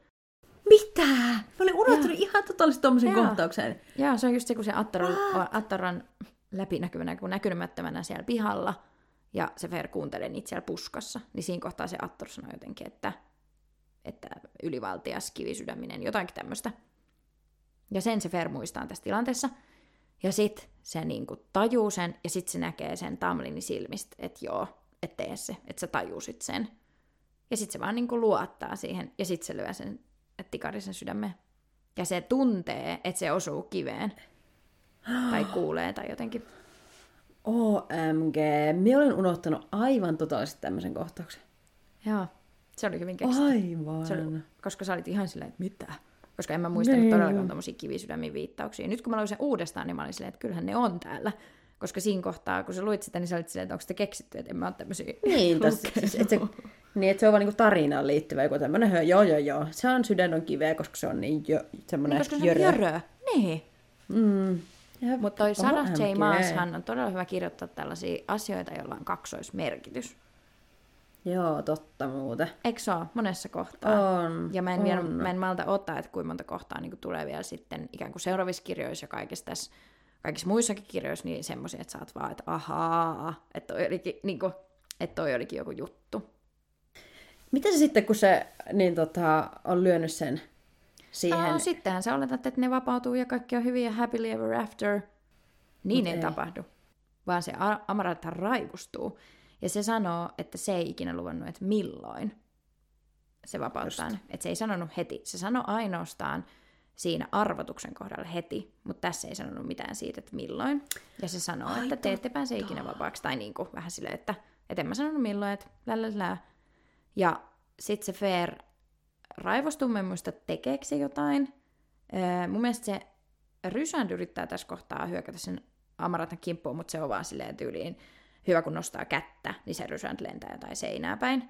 Mitä? Mä olin unohtanut ihan totaalisesti tuommoisen kohtauksen.
Joo, se on just se, kun se Attor, Attor on läpinäkyvänä kuin näkymättömänä siellä pihalla, ja se Fer kuuntelee niitä siellä puskassa, niin siinä kohtaa se Attor sanoo jotenkin, että, että ylivaltias, kivisydäminen, jotakin tämmöistä. Ja sen se Fer muistaa tässä tilanteessa. Ja sit se niinku tajuu sen, ja sit se näkee sen Tamlinin silmistä, että joo, et tee se, että sä tajusit sen. Ja sit se vaan niinku luottaa siihen, ja sit se lyö sen tikarisen sydämeen. Ja se tuntee, että se osuu kiveen tai kuulee tai jotenkin.
OMG, minä olen unohtanut aivan totaalisesti tämmöisen kohtauksen.
Joo, se oli hyvin keksitty.
Aivan.
Se oli, koska sä olit ihan silleen, että mitä? Koska en mä muistanut niin. todellakaan tommosia kivisydämin viittauksia. Nyt kun mä luin sen uudestaan, niin mä olin silleen, että kyllähän ne on täällä. Koska siinä kohtaa, kun sä luit sitä, niin sä olit silleen, että onko te keksitty, että en mä ole tämmöisiä
Niin, tässä, siis, että se, niin, että se on vaan niinku tarinaan liittyvä joku tämmöinen, joo joo joo, se on sydän on kiveä, koska se on niin jo, semmoinen
Koska se on
jörö.
jörö. Niin.
Mm.
Mutta toi Sarah J. Maashan on todella hyvä kirjoittaa tällaisia asioita, joilla on kaksoismerkitys.
Joo, totta muuten.
Eikö se ole monessa kohtaa?
On,
Ja mä en, vielä,
on.
mä en malta ottaa, että kuinka monta kohtaa niin tulee vielä sitten ikään kuin seuraavissa kirjoissa ja kaikissa, tässä, kaikissa muissakin kirjoissa, niin semmoisia, että sä oot vaan, että ahaa, että toi olikin, niin kuin, että toi olikin joku juttu.
Mitä se sitten, kun se niin tota, on lyönyt sen siihen?
No, sittenhän sä oletat, että ne vapautuu ja kaikki on hyviä happily ever after. Niin ei,
ei.
tapahdu. Vaan se A- Amarantha raivostuu. Ja se sanoo, että se ei ikinä luvannut, että milloin se vapauttaa. Että se ei sanonut heti. Se sanoi ainoastaan siinä arvotuksen kohdalla heti, mutta tässä ei sanonut mitään siitä, että milloin. Ja se sanoo,
Ai,
että te ette pääse ikinä vapaaksi. Tai niin kuin, vähän silleen, että et en mä sanonut milloin, että lälälää. Ja sitten se Fair mä en muista tekeekö se jotain. Öö, mun mielestä se Rysand yrittää tässä kohtaa hyökätä sen Amaratan kimppuun, mutta se on vaan silleen tyyliin hyvä, kun nostaa kättä, niin se Rysand lentää jotain seinää päin,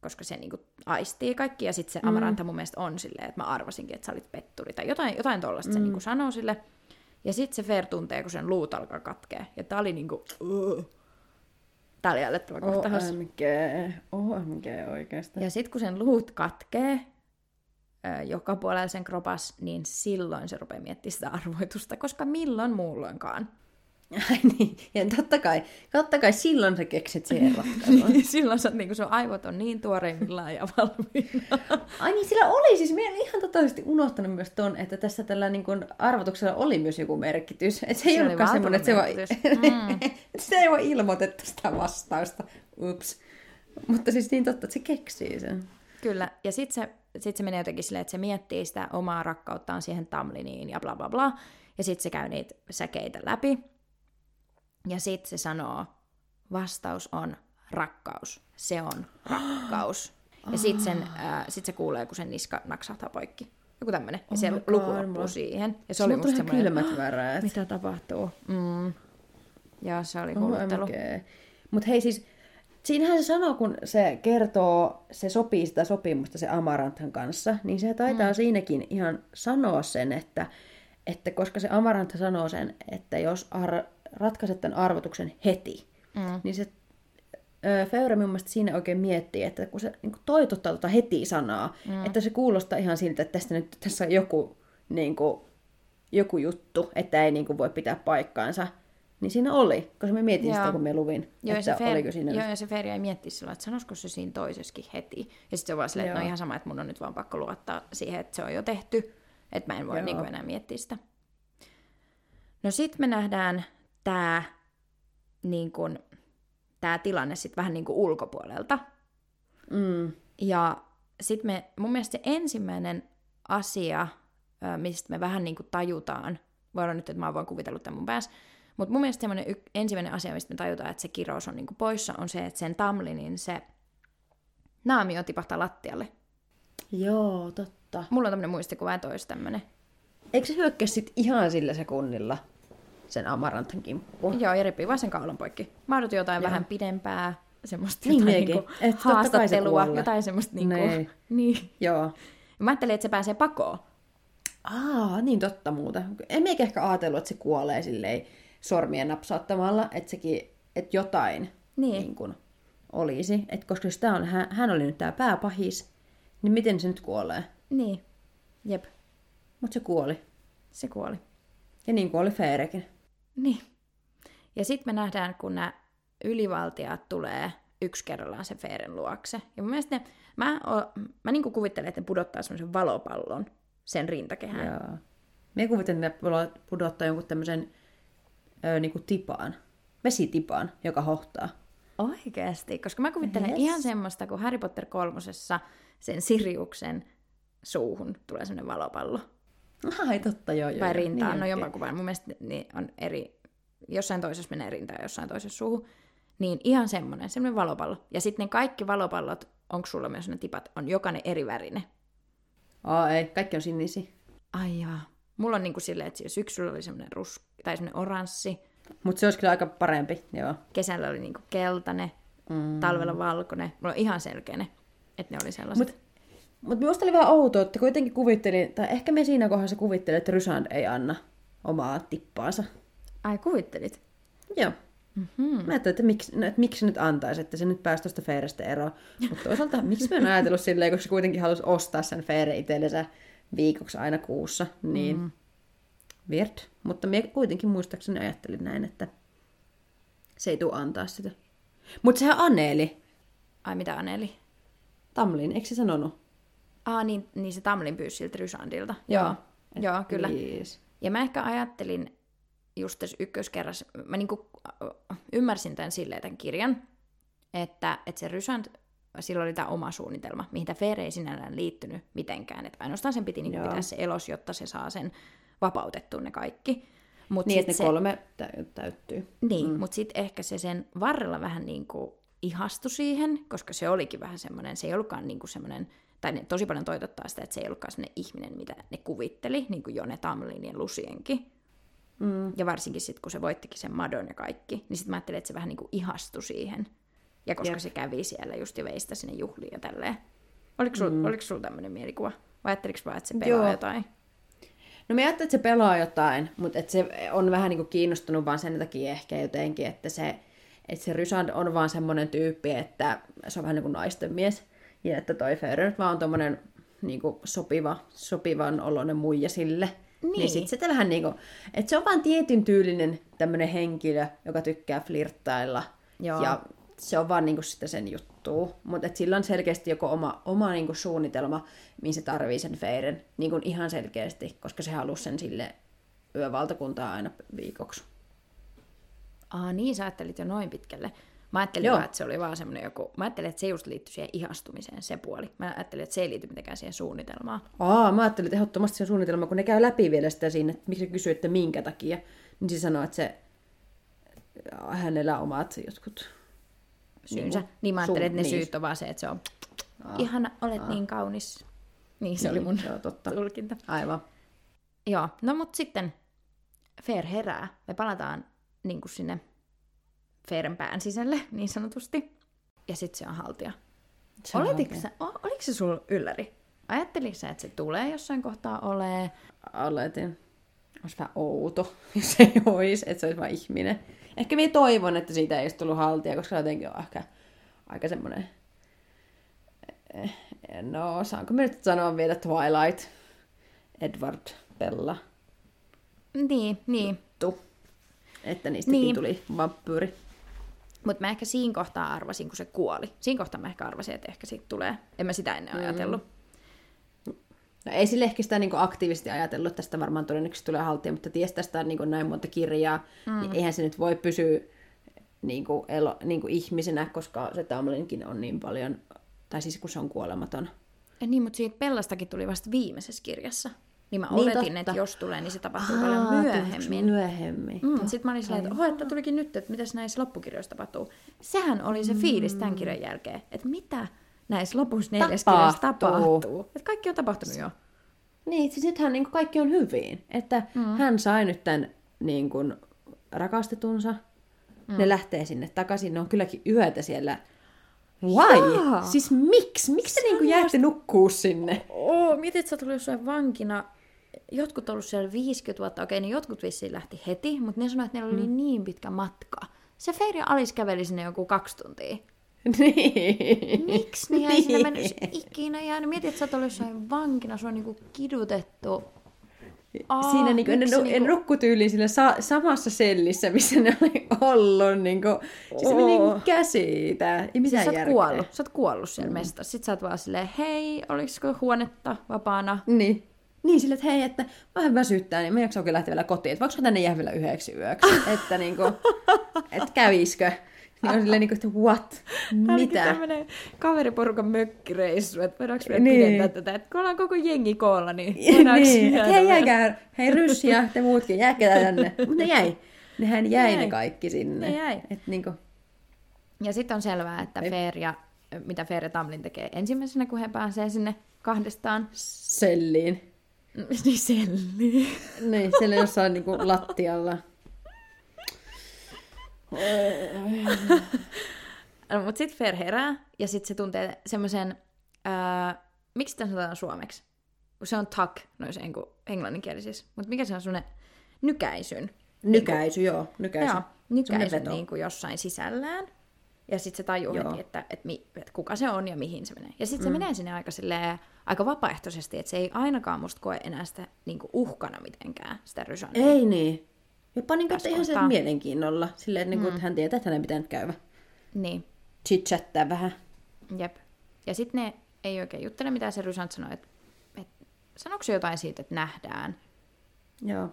koska se niinku aistii kaikki. Ja sitten se Amaranta mun mielestä on silleen, että mä arvasinkin, että sä olit petturi, tai jotain, jotain tollasta mm. se niinku sanoo sille. Ja sitten se Fair tuntee, kun sen luut alkaa katkea. Ja tää oli niinku... Uh. Tää oli älyttävä kohtaus.
OMG, OMG oikeastaan.
Ja sitten kun sen luut katkee joka puolella sen kropas, niin silloin se rupeaa miettimään sitä arvoitusta, koska milloin muulloinkaan.
Ai niin, ja totta kai, totta kai silloin sä keksit siihen ratkaisun.
Niin silloin sä, niin sun aivot on niin tuoreimmillaan ja valmiina.
Ai niin, sillä oli siis, en ihan totaalisesti unohtanut myös ton, että tässä tällä niin kuin arvotuksella oli myös joku merkitys. Että se ei
Se oli
ollutkaan semmoinen, että se, vaan,
merkitys.
että sitä ei vaan ilmoitettu sitä vastausta. Ups. Mutta siis niin totta, että se keksii sen.
Kyllä, ja sitten se, sit se menee jotenkin silleen, että se miettii sitä omaa rakkauttaan siihen Tamliniin ja bla bla bla. Ja sitten se käy niitä säkeitä läpi. Ja sitten se sanoo, vastaus on rakkaus. Se on rakkaus. Ja sitten sen, äh, sit se kuulee, kun sen niska naksahtaa poikki. Joku tämmönen. Ja
Oh
se luku loppuu siihen. Ja se oli musta semmoinen,
kylmät väreet.
mitä tapahtuu. Mm. Ja se oli kuuluttelu.
OMG. Mutta hei siis, siinähän se sanoo, kun se kertoo, se sopii sitä sopimusta se Amaranthan kanssa, niin se taitaa mm. siinäkin ihan sanoa sen, että, että koska se Amarantha sanoo sen, että jos ar- ratkaiset tämän arvotuksen heti,
Mm.
niin se Feure mun mielestä siinä oikein miettii, että kun se niin toitottaa tuota heti sanaa, mm. että se kuulostaa ihan siltä, että tästä nyt, tässä on joku, niin kuin, joku juttu, että ei niin kuin, voi pitää paikkaansa. Niin siinä oli, koska mä mietin sitä,
Joo.
kun mä luvin,
Joo,
että
se Fer-
oliko siinä...
joo, ja se Feria ei miettiä silloin, että sanoisiko se siinä toisessakin heti. Ja sitten se on vaan silleen, että no ihan sama, että mun on nyt vaan pakko luottaa siihen, että se on jo tehty. Että mä en voi
Joo.
niin kuin enää miettiä sitä. No sit me nähdään tää, niin kuin, tää tilanne sit vähän niin kuin ulkopuolelta.
Mm.
Ja sitten me, mun mielestä se ensimmäinen asia, mistä me vähän niin kuin tajutaan, voi olla nyt, että mä oon vaan kuvitellut tämän mun päässä, mutta mun mielestä semmoinen y- ensimmäinen asia, mistä me tajutaan, että se kirous on niin kuin poissa, on se, että sen Tamlinin se naamio tipahtaa lattialle.
Joo, totta.
Mulla on tämmöinen muistikuva, että olisi tämmöinen.
Eikö se hyökkää sit ihan sillä sekunnilla sen Amaranthan kimppuun?
Joo, ja repii vaan sen kaulan poikki. Mä odotin jotain
Joo.
vähän pidempää, semmoista
Niin
jotain
minäkin.
niinku
Et se
haastattelua,
kuolee.
jotain semmoista niinku,
Niin.
niin.
Joo.
Mä ajattelin, että se pääsee pakoon.
Aa, niin totta muuta. En meikä ehkä ajatellut, että se kuolee silleen sormien napsauttamalla, että sekin, että jotain
Niin.
niin kuin olisi. Et koska jos tää on, hän, hän oli nyt tää pääpahis, niin miten se nyt kuolee?
Niin. Jep,
Mutta se kuoli.
se kuoli.
Ja niin kuoli Feerekin.
Niin. Ja sitten me nähdään, kun nämä ylivaltiat tulee yksi kerrallaan sen Feeren luokse. Ja mun mielestä ne, mä, o, mä niinku kuvittelen, että ne pudottaa semmoisen valopallon sen rintakehään.
Joo. Me kuvittelin, että ne pudottaa jonkun tämmöisen ö, niinku tipaan. Vesitipaan, joka hohtaa.
Oikeasti, koska mä kuvittelen
Yes.
ihan semmoista, kun Harry Potter kolmosessa sen Siriuksen suuhun tulee semmoinen valopallo.
Ai totta, joo, joo.
Vai
joo.
rintaan,
Niin
no jompakuvaan. Mun mielestä niin on eri, jossain toisessa menee rintaan ja jossain toisessa suuhun. Niin ihan semmoinen, semmoinen valopallo. Ja sitten ne kaikki valopallot, onko sulla myös ne tipat, on jokainen eri värinen.
Aa, ei. Kaikki on sinisi.
Ai jaa. Mulla on niinku silleen, että syksyllä oli semmoinen rus, tai semmoinen oranssi,
Mutta se olisi kyllä aika parempi, joo.
Kesällä oli niinku keltainen, mm. talvella valkoinen. Mulla on ihan selkeä että ne oli sellaiset.
Mutta mut minusta oli vähän outoa, että kuitenkin kuvittelin, tai ehkä me siinä kohdassa kuvittelin, että Rysand ei anna omaa tippaansa.
Ai, kuvittelit?
Joo. Mm-hmm. Mä ajattelin, että miksi, no, että miksi nyt antaisi, että se nyt pääsi tuosta Feerestä eroon. Mutta toisaalta, miksi mä en ajatellut silleen, koska se kuitenkin halusi ostaa sen Feere itsellensä viikoksi aina kuussa, niin mm. weird. Mutta minä kuitenkin muistaakseni ajattelin näin, että se ei tule antaa sitä. Mutta sehän Aneli.
Ai mitä Aneli?
Tamlin, eikö se sanonut?
Ah, niin, niin se Tamlin pyysi siltä Rysandilta.
Joo.
Joo, Joo kyllä.
Please.
Ja mä ehkä ajattelin just tässä ykköskerrassa, mä niinku ymmärsin tämän silleen tämän kirjan, että, että se Rysand, sillä oli tämä oma suunnitelma, mihin tämä Fere ei sinällään liittynyt mitenkään. Että ainoastaan sen piti niinku pitää se elos, jotta se saa sen vapautettua ne kaikki. Mut
Niin, että ne
se,
kolme tä- täyttyy.
Niin, mm. mutta sitten ehkä se sen varrella vähän niin kuin ihastui siihen, koska se olikin vähän semmoinen, se ei ollutkaan niin kuin semmoinen, tai ne tosi paljon toitottaa sitä, että se ei ollutkaan semmoinen ihminen, mitä ne kuvitteli, niin kuin Jone Tamlin ja Lusienkin.
Mm.
Ja varsinkin sitten, kun se voittikin sen madon ja kaikki, niin sitten mä ajattelin, että se vähän niin kuin ihastui siihen. Ja koska
Jep.
se kävi siellä just ja veistä sinne juhliin ja tälleen. Oliko sulla mm. oliko sul tämmöinen mielikuva? Vai ajatteliko vaan, että se pelaa
Joo.
jotain?
No mä ajattelin, että se pelaa jotain, mutta että se on vähän niin kuin kiinnostunut vaan sen takia ehkä jotenkin, että se, että se Rysand on vaan semmoinen tyyppi, että se on vähän niin kuin naisten mies. Ja että toi Ferrer vaan on tommonen niin kuin sopiva, sopivan oloinen muija sille. Niin,
Niin.
sit sitä vähän niin kuin, että se on vaan tietyn tyylinen tämmöinen henkilö, joka tykkää flirttailla.
Joo.
Ja se on vaan niinku sitä sen juttua. Mutta sillä on selkeästi joko oma, oma niinku suunnitelma, mihin se tarvii sen feiren. Niinku ihan selkeästi, koska se halusi sen sille yövaltakuntaa aina viikoksi.
Aa, niin sä ajattelit jo noin pitkälle. Mä ajattelin
Joo.
vaan, että se oli vaan semmoinen joku... Mä ajattelin, että se just liittyi siihen ihastumiseen, se puoli. Mä ajattelin, että se ei liity mitenkään siihen suunnitelmaan.
Aa, mä ajattelin että ehdottomasti sen suunnitelma, kun ne käy läpi vielä sitä siinä, että miksi kysyy, että minkä takia. Niin se sanoo, että se hänellä on omat jotkut
Syynsä.
Niinku,
niin mä ajattelin, että ne
sun-
syyt on vaan se, että se on... Ihana, olet niin kaunis. Niin, se oli mun
Joo, totta.
tulkinta.
Aivan.
Joo, no mut sitten Fair herää. Me palataan niin kuin sinne Fairen pään sisälle, niin sanotusti. Ja sitten se on haltija.
Se on
se, o, oliko se sulla ylläri? Ajatteliko sä, että se tulee jossain kohtaa olee?
Aletin. Olisi vähän outo, jos ei olisi, että se olisi vain ihminen. Ehkä minä toivon, että siitä ei olisi tullut haltia, koska jotenkin on ehkä aika semmoinen... eh, No, saanko me nyt sanoa vielä Twilight? Edward Bella
Niin, niin.
tu. Että niistäkin
Niin.
tuli vampyyri.
Mutta mä ehkä siinä kohtaa arvasin, kun se kuoli. Siinä kohtaa mä ehkä arvasin, että ehkä siitä tulee. En mä sitä ennen ajatellut.
No ei sille ehkä sitä niin aktiivisesti ajatellut, että tästä varmaan todennäköisesti tulee haltia, mutta ties tästä on niin näin monta kirjaa, mm. niin eihän se nyt voi pysyä niin kuin elo, niin kuin ihmisenä, koska se Tamlinkin on niin paljon, tai siis kun se on kuolematon.
Ja niin, mutta siitä Pellastakin tuli vasta viimeisessä kirjassa. Niin mä
Niin,
oletin,
totta.
että jos tulee, niin se tapahtuu paljon myöhemmin.
Myöhemmin.
Mm, Sitten mä olin silleen, että, oho, että tulikin nyt, että mitäs näissä loppukirjoissa tapahtuu. Sehän oli se fiilis tämän kirjan jälkeen, että mitä näissä lopussa neljäs kirjassa
Tapahtuu.
Että kaikki on tapahtunut jo.
Niin, siis nythän niin kaikki on hyvin. Että mm. hän sai nyt tämän niin kuin, rakastetunsa. Mm. Ne lähtee sinne takaisin. Ne on kylläkin yötä siellä. Why?
Jaa.
Siis miksi? Miksi te niin jäätte nukkuu sinne?
Oo, mietit, sä ollut jossain vankina. Jotkut ollut siellä 50 vuotta, okei, niin jotkut vissiin lähti heti, mutta ne sanoivat, että neillä oli niin pitkä matka. Se Feiri ja Alice käveli sinne joku kaksi tuntia.
niin.
Miksi ne jäi sinne mennä jos ikinä jäänyt? Mietit, että sä oot ollut jossain vankina, sua on niinku kidutettu. Aa,
Siinä niin kuin, ne,
niinku-
ne nukkutyyliin sillä sa- samassa sellissä, missä ne oli ollut. Niin kuin, siis se meni niin
Oo.
kuin käsitä. Ei mitään
Siis sä oot kuollut, sä oot kuollut siellä mm. mestassa. Sitten sä oot vaan silleen, hei, olisiko huonetta vapaana?
Niin. Niin, sille, että hei, että vähän väsyttää, niin mä en jaksa oikein lähteä vielä kotiin. Että voiko tänne jää vielä yhdeksi yöksi? että niinku, että käviskö? Niin on silleen, niinku, että what? Mitä?
tämmönen kaveriporukan mökkireissu, että voidaanko me
Niin.
pidentää tätä. Että kun ollaan koko jengi koolla, niin voidaanko
niin,
jäädä
hei jäikää, hei Ryssi ja te muutkin, jääkää tänne. Mutta ne jäi. Nehän jäi
jäi.
ne kaikki sinne.
Ne jäi.
Et niinku,
Ja sitten on selvää, että
Ei.
Fair ja, mitä Fair ja Tamlin tekee ensimmäisenä, kun he pääsee sinne kahdestaan.
selliin.
Niin selli.
Niin, siellä jossain niinku lattialla.
no, mutta sitten Fer herää, ja sitten se tuntee semmoisen, äh, miksi tämä sanotaan suomeksi? Se on tuck, noissa englanninkielisissä. Mutta mikä se on semmoinen nykäisyn?
Nykäisy, joo, nykäisy.
Joo, nykäisyn
veto.
niin kuin jossain sisällään. Ja sitten se tajuu
Joo.
heti, että, että, mi, että kuka se on ja mihin se menee. Ja sitten se
Mm.
menee sinne aika, silleen, aika vapaaehtoisesti, että se ei ainakaan musta koe enää sitä niin kuin uhkana mitenkään, sitä rysäniä.
Ei niin. Jopa niin kuin, ihan se
kohtaa.
mielenkiinnolla. Silleen, niin kuin, että hän tietää, että hänen pitää nyt käydä.
Niin,
Chit-chattää vähän.
jep. Ja sitten ne ei oikein juttele mitään, se Rysant sanoo, että, että sanoiko se jotain siitä, että nähdään
Joo.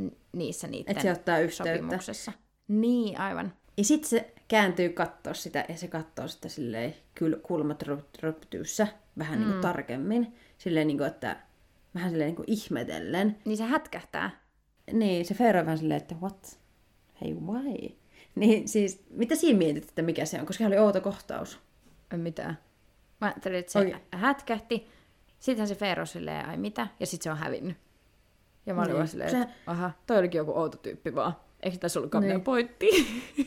n- niissä niiden
Että se ottaa yhteyttä.
sopimuksessa. Niin, aivan.
Ja sitten se kääntyy kattoo sitä, ja se katsoo sitä silleen kyl- kulmat röptyyssä vähän niin kuin tarkemmin. Silleen, niin kuin, että vähän silleen niin kuin ihmetellen.
Niin se hätkähtää.
Niin, se Feero vähän silleen, että what? Hei, why? Niin siis, mitä siinä mietit, että mikä se on? Koska se oli outo kohtaus.
Ei mitään. Mä ajattelin, että se
Oi.
hätkähti. Sittenhän se Feero silleen, ai mitä? Ja sitten se on hävinnyt. Ja mä olin
Niin.
vaan silleen,
Se-
että aha, toi olikin joku outo tyyppi vaan. Eikö tässä ollutkaan
Niin.
pointti?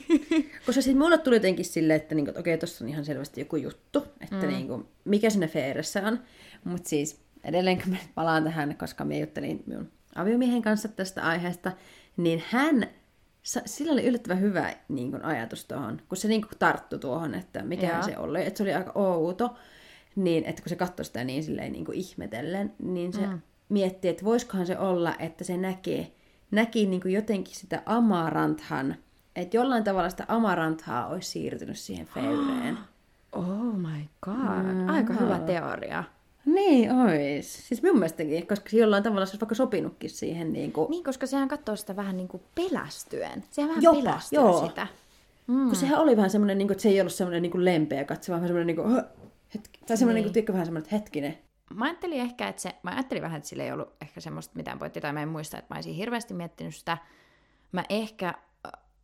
Koska siis mulle tuli jotenkin silleen, että, niinku, että okei, tuossa on ihan selvästi joku juttu, että mm. niinku, mikä siinä Feeressä on. Mutta siis edelleen kun mä palaan tähän, koska mä juttelin minun aviomiehen kanssa tästä aiheesta, niin hän, sillä oli yllättävän hyvä niin kuin, ajatus tuohon, kun se niin kuin, tarttui tuohon, että mikä se oli, että se oli aika outo, niin että kun se katsoi sitä niin, silleen, niin kuin ihmetellen, niin se mm. miettii, että voisikohan se olla, että se näkee, näki niin kuin jotenkin sitä amaranthan, että jollain tavalla sitä amaranthaa olisi siirtynyt siihen feyreen.
Oh my god. Aika hyvä teoria.
Niin ois. Siis minun mielestäkin, koska se jollain tavalla se olisi vaikka sopinutkin siihen niin kuin...
Niin, koska sehän katsoo sitä vähän niin kuin pelästyen. Sehän vähän
Jopa,
pelästyy
joo.
sitä.
Mm. Kun sehän oli vähän semmoinen, niin kuin, että se ei ollut semmoinen niin kuin lempeä katse, vaan vähän semmoinen, niin kuin, hetki, tai semmoinen, niin. niin kuin, vähän semmoinen, että hetkinen.
Mä ajattelin ehkä, että se, mä ajattelin vähän, että sillä ei ollut ehkä semmoista mitään pointtia, tai mä en muista, että mä olisin hirveästi miettinyt sitä. Mä ehkä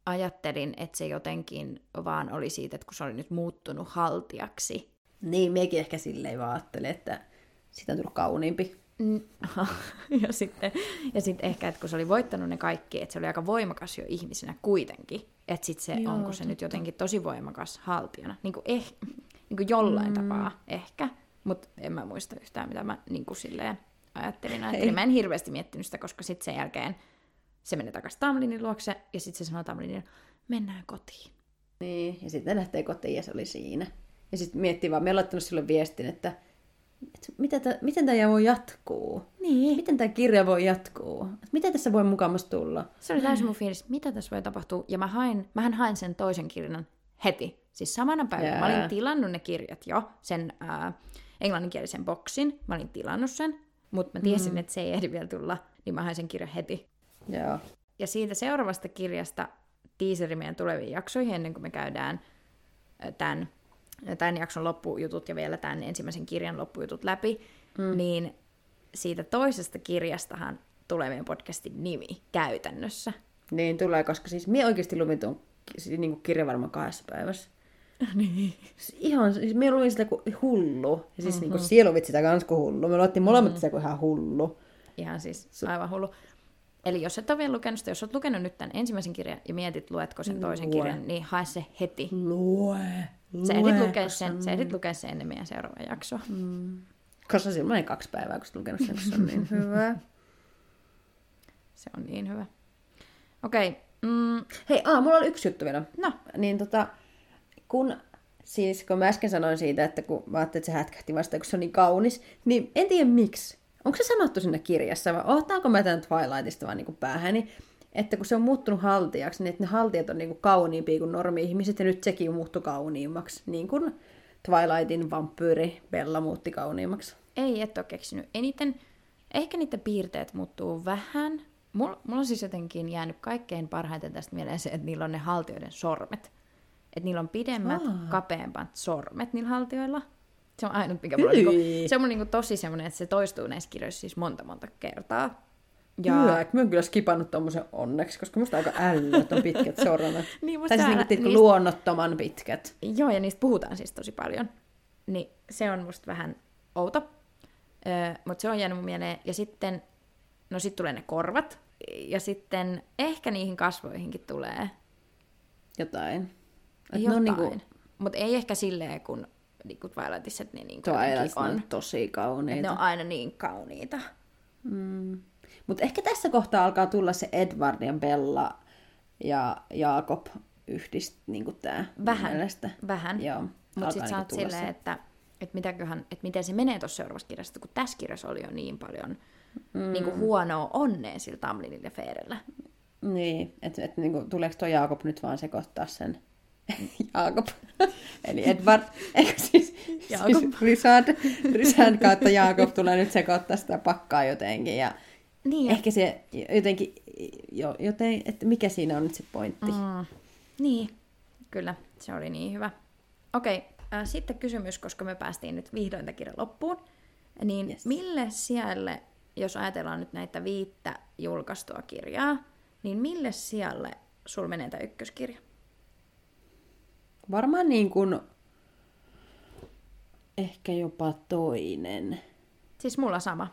ajattelin, että se jotenkin vaan oli siitä, että kun se oli nyt muuttunut haltijaksi.
Niin, mekin ehkä silleen vaan ajattelin, että siitä on tullut kauniimpi.
Mm, ja sitten ja sitten ehkä, että kun se oli voittanut ne kaikki, että se oli aika voimakas jo ihmisenä kuitenkin. Että sitten se,
Joo,
onko se nyt jotenkin tosi voimakas haltijana. Niin kuin, eh, niin kuin jollain mm. tapaa ehkä, mutta en mä muista yhtään, mitä mä niin kuin silleen ajattelin. ajattelin. Mä en hirveästi miettinyt sitä, koska sitten sen jälkeen se menee takaisin Tamlinin luokse, ja sitten se sanoo Tamlinille, mennään kotiin.
Niin, ja sitten lähtee kotiin ja se oli siinä. Ja sitten miettii vaan, me ollaan laittanut sille viestin, että, että mitä tä, miten tämä voi jatkuu?
Niin.
Miten tämä kirja voi jatkuu? Että miten tässä voi mukamassa tulla?
Se oli täysin mun fiilis, mitä tässä voi tapahtua. Ja mä hain, mähän hain sen toisen kirjan heti. Siis samana päivänä. Mä
Jää.
olin tilannut ne kirjat jo, sen ää, englanninkielisen boksin. Mä olin tilannut sen, mutta mä tiesin, mm. että se ei ehdi vielä tulla, niin mä hain sen kirjan heti.
Joo.
Ja siitä seuraavasta kirjasta tiiseri meidän tuleviin jaksoihin, ennen kuin me käydään ää, tämän, tämän jakson loppujutut ja vielä tämän ensimmäisen kirjan loppujutut läpi, mm. niin siitä toisesta kirjastahan tulee meidän podcastin nimi käytännössä.
Niin tulee, koska siis minä oikeasti luin tuon ki- niin kirjan varmaan kahdessa päivässä.
niin.
Ihan, siis minä luin sitä kuin hullu. Ja siis mm-hmm. niin kuin sieluvit sitä kans kuin hullu. Me luettiin molemmat mm-hmm. sitä kuin ihan hullu.
Ihan siis aivan hullu. Eli jos et ole vielä lukenut sitä, jos olet lukenut nyt tämän ensimmäisen kirjan ja mietit, luetko sen toisen
Lue.
kirjan, niin hae se heti.
Lue.
Sä
lue,
ehdit lukea sen, sä ehdit lukea sen ennen meidän seuraavaa jaksoa.
Koska silloin menee kaksi päivää, kun sä oot lukenut sen, se on niin hyvä.
Se on niin hyvä. Okei, okay. mm,
Hei, aa, mulla oli yksi juttu vielä.
no,
Niin tota, kun, siis kun mä äsken sanoin siitä, että kun mä että se hätkähti vasta, kun se on niin kaunis, niin en tiedä miksi. Onko se sanottu sinne kirjassa vai ottaako mä tämän Twilightista vaan niin päähäni, että kun se on muuttunut haltijaksi, niin että ne haltijat on niin kuin kauniimpia kuin normi-ihmiset, ja nyt sekin muuttui kauniimmaksi, niin kuin Twilightin vampyyri Bella muutti kauniimmaksi.
ei et ole keksinyt. Eniten, ehkä niiden piirteet muuttuu vähän. Mulla, mulla on siis jotenkin jäänyt kaikkein parhaiten tästä mieleen se, että niillä on ne haltioiden sormet. Että niillä on pidemmät,
Aa.
kapeammat sormet niillä haltioilla. Se on ainut, mikä mulla on, niinku, se on mulla niinku tosi semmoinen, että se toistuu näissä kirjoissa siis monta monta kertaa.
Ja... Hyvä, mä oon kyllä skipannut tommosen onneksi, koska musta aika ällöt on pitkät sormet.
Niin, musta
tai siis
älä-
niinku,
niistä-
luonnottoman pitkät.
Joo, ja niistä puhutaan siis tosi paljon. Niin se on musta vähän outo. Öö, Mutta se on jäänyt mun mieleen. Ja sitten, no sit tulee ne korvat. Ja sitten ehkä niihin kasvoihinkin tulee.
jotain.
Et
Et ne on
Jotain.
niinku,
Mutta ei ehkä silleen, kun niinku Twilightissa, että ne niinku
Twilight on
on.
tosi
Et
kauniita.
ne on aina niin kauniita.
Mutta ehkä tässä kohtaa alkaa tulla se Edward ja Bella ja Jaakob yhdist, niin tämä
Vähän.
mielestä.
Vähän.
Joo,
Mutta sitten sä
niinku
oot silleen,
se.
että, että, mitäköhän, että miten se menee tuossa seuraavassa kirjassa, kun tässä kirjassa oli jo niin paljon mm. niin kuin huonoa onnea sillä Tamlinilla ja Feerellä.
Niin, että et, niinku, tuleeko tuo Jaakob nyt vaan sekoittaa sen Jaakob, eli Edward, eikö siis,
Jaakob.
siis Richard, Richard kautta Jaakob tulee nyt sekoittaa sitä pakkaa jotenkin ja
Niin,
ehkä se jotenkin, jo, joten, että mikä siinä on nyt se pointti.
Mm, niin, kyllä, se oli niin hyvä. Okei, äh, sitten kysymys, koska me päästiin nyt vihdoin tämän kirjan loppuun. Niin
yes.
mille sijalle, jos ajatellaan nyt näitä viittä julkaistua kirjaa, niin mille sijalle sul menee tämä ykköskirja?
Varmaan niin kuin, ehkä jopa toinen.
Siis mulla sama.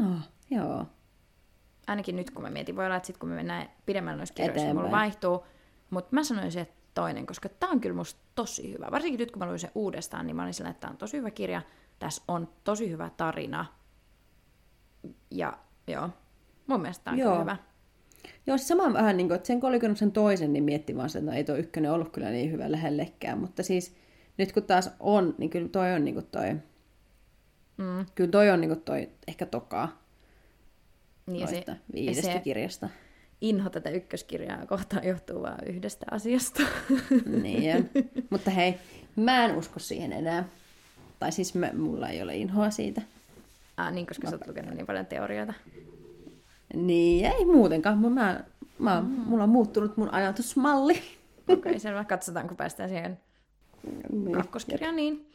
Ah, joo.
Ainakin nyt kun mä mietin, voi olla, että sit kun me mennään pidemmällä noissa kirjoissa, niin mulla
Eteenpäin.
vaihtuu. Mutta mä sanoisin, että toinen, koska tää on kyllä musta tosi hyvä. Varsinkin nyt kun mä luin sen uudestaan, niin mä olin sillä, että tää on tosi hyvä kirja. Tässä on tosi hyvä tarina. Ja joo, mun mielestä tää on
Joo.
kyllä hyvä.
Joo, siis sama vähän niin kuin, että sen sen toisen, niin mietti vaan sen, että no ei tuo ykkönen ollut kyllä niin hyvä lähellekään. Mutta siis nyt kun taas on, niin kyllä toi on niin kuin toi,
Mm.
kyllä toi on niin kuin toi ehkä tokaa
Niin se,
viidestä
se
kirjasta.
inho tätä ykköskirjaa kohtaan johtuu vaan yhdestä asiasta.
Niin. Mutta hei, mä en usko siihen enää. Tai siis mä, mulla ei ole inhoa siitä.
ah, niin, koska sä oot lukenut niin paljon teorioita.
Niin, ei muutenkaan. Mä, mä, mä, mulla on muuttunut mun ajatusmalli.
Okei, okay, selvä. Katsotaan, kun päästään siihen
Niin.
kakkoskirjaan, niin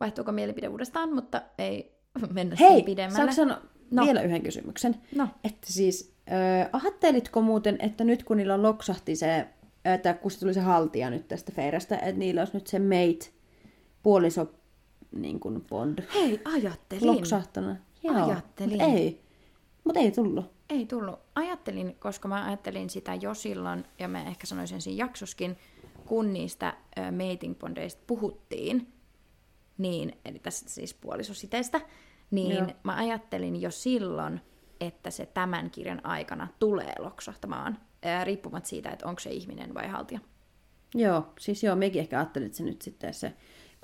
vaihtuuko mielipide uudestaan, mutta ei mennä
Hei,
sen pidemmälle.
saanko sanoa
No.
vielä yhden kysymyksen?
No.
Että siis, äh, ajattelitko muuten, että nyt kun niillä loksahti se, että kun se tuli se haltija nyt tästä Feirästä, että niillä olisi nyt se mate puoliso niin kuin Bond
Hei, ajattelin.
loksahtanut?
Ajattelin.
Mut ei. Mutta ei tullut.
Ei tullut. Ajattelin, koska mä ajattelin sitä jo silloin, ja mä ehkä sanoisin siinä jaksoskin, kun niistä mating bondeista puhuttiin, niin, eli tässä siis puolisositeistä, niin
Joo.
mä ajattelin jo silloin, että se tämän kirjan aikana tulee loksahtamaan, ää, riippumatta siitä, että onko se ihminen vai haltija.
Joo, siis joo, mekin ehkä ajattelin, että se nyt sitten se,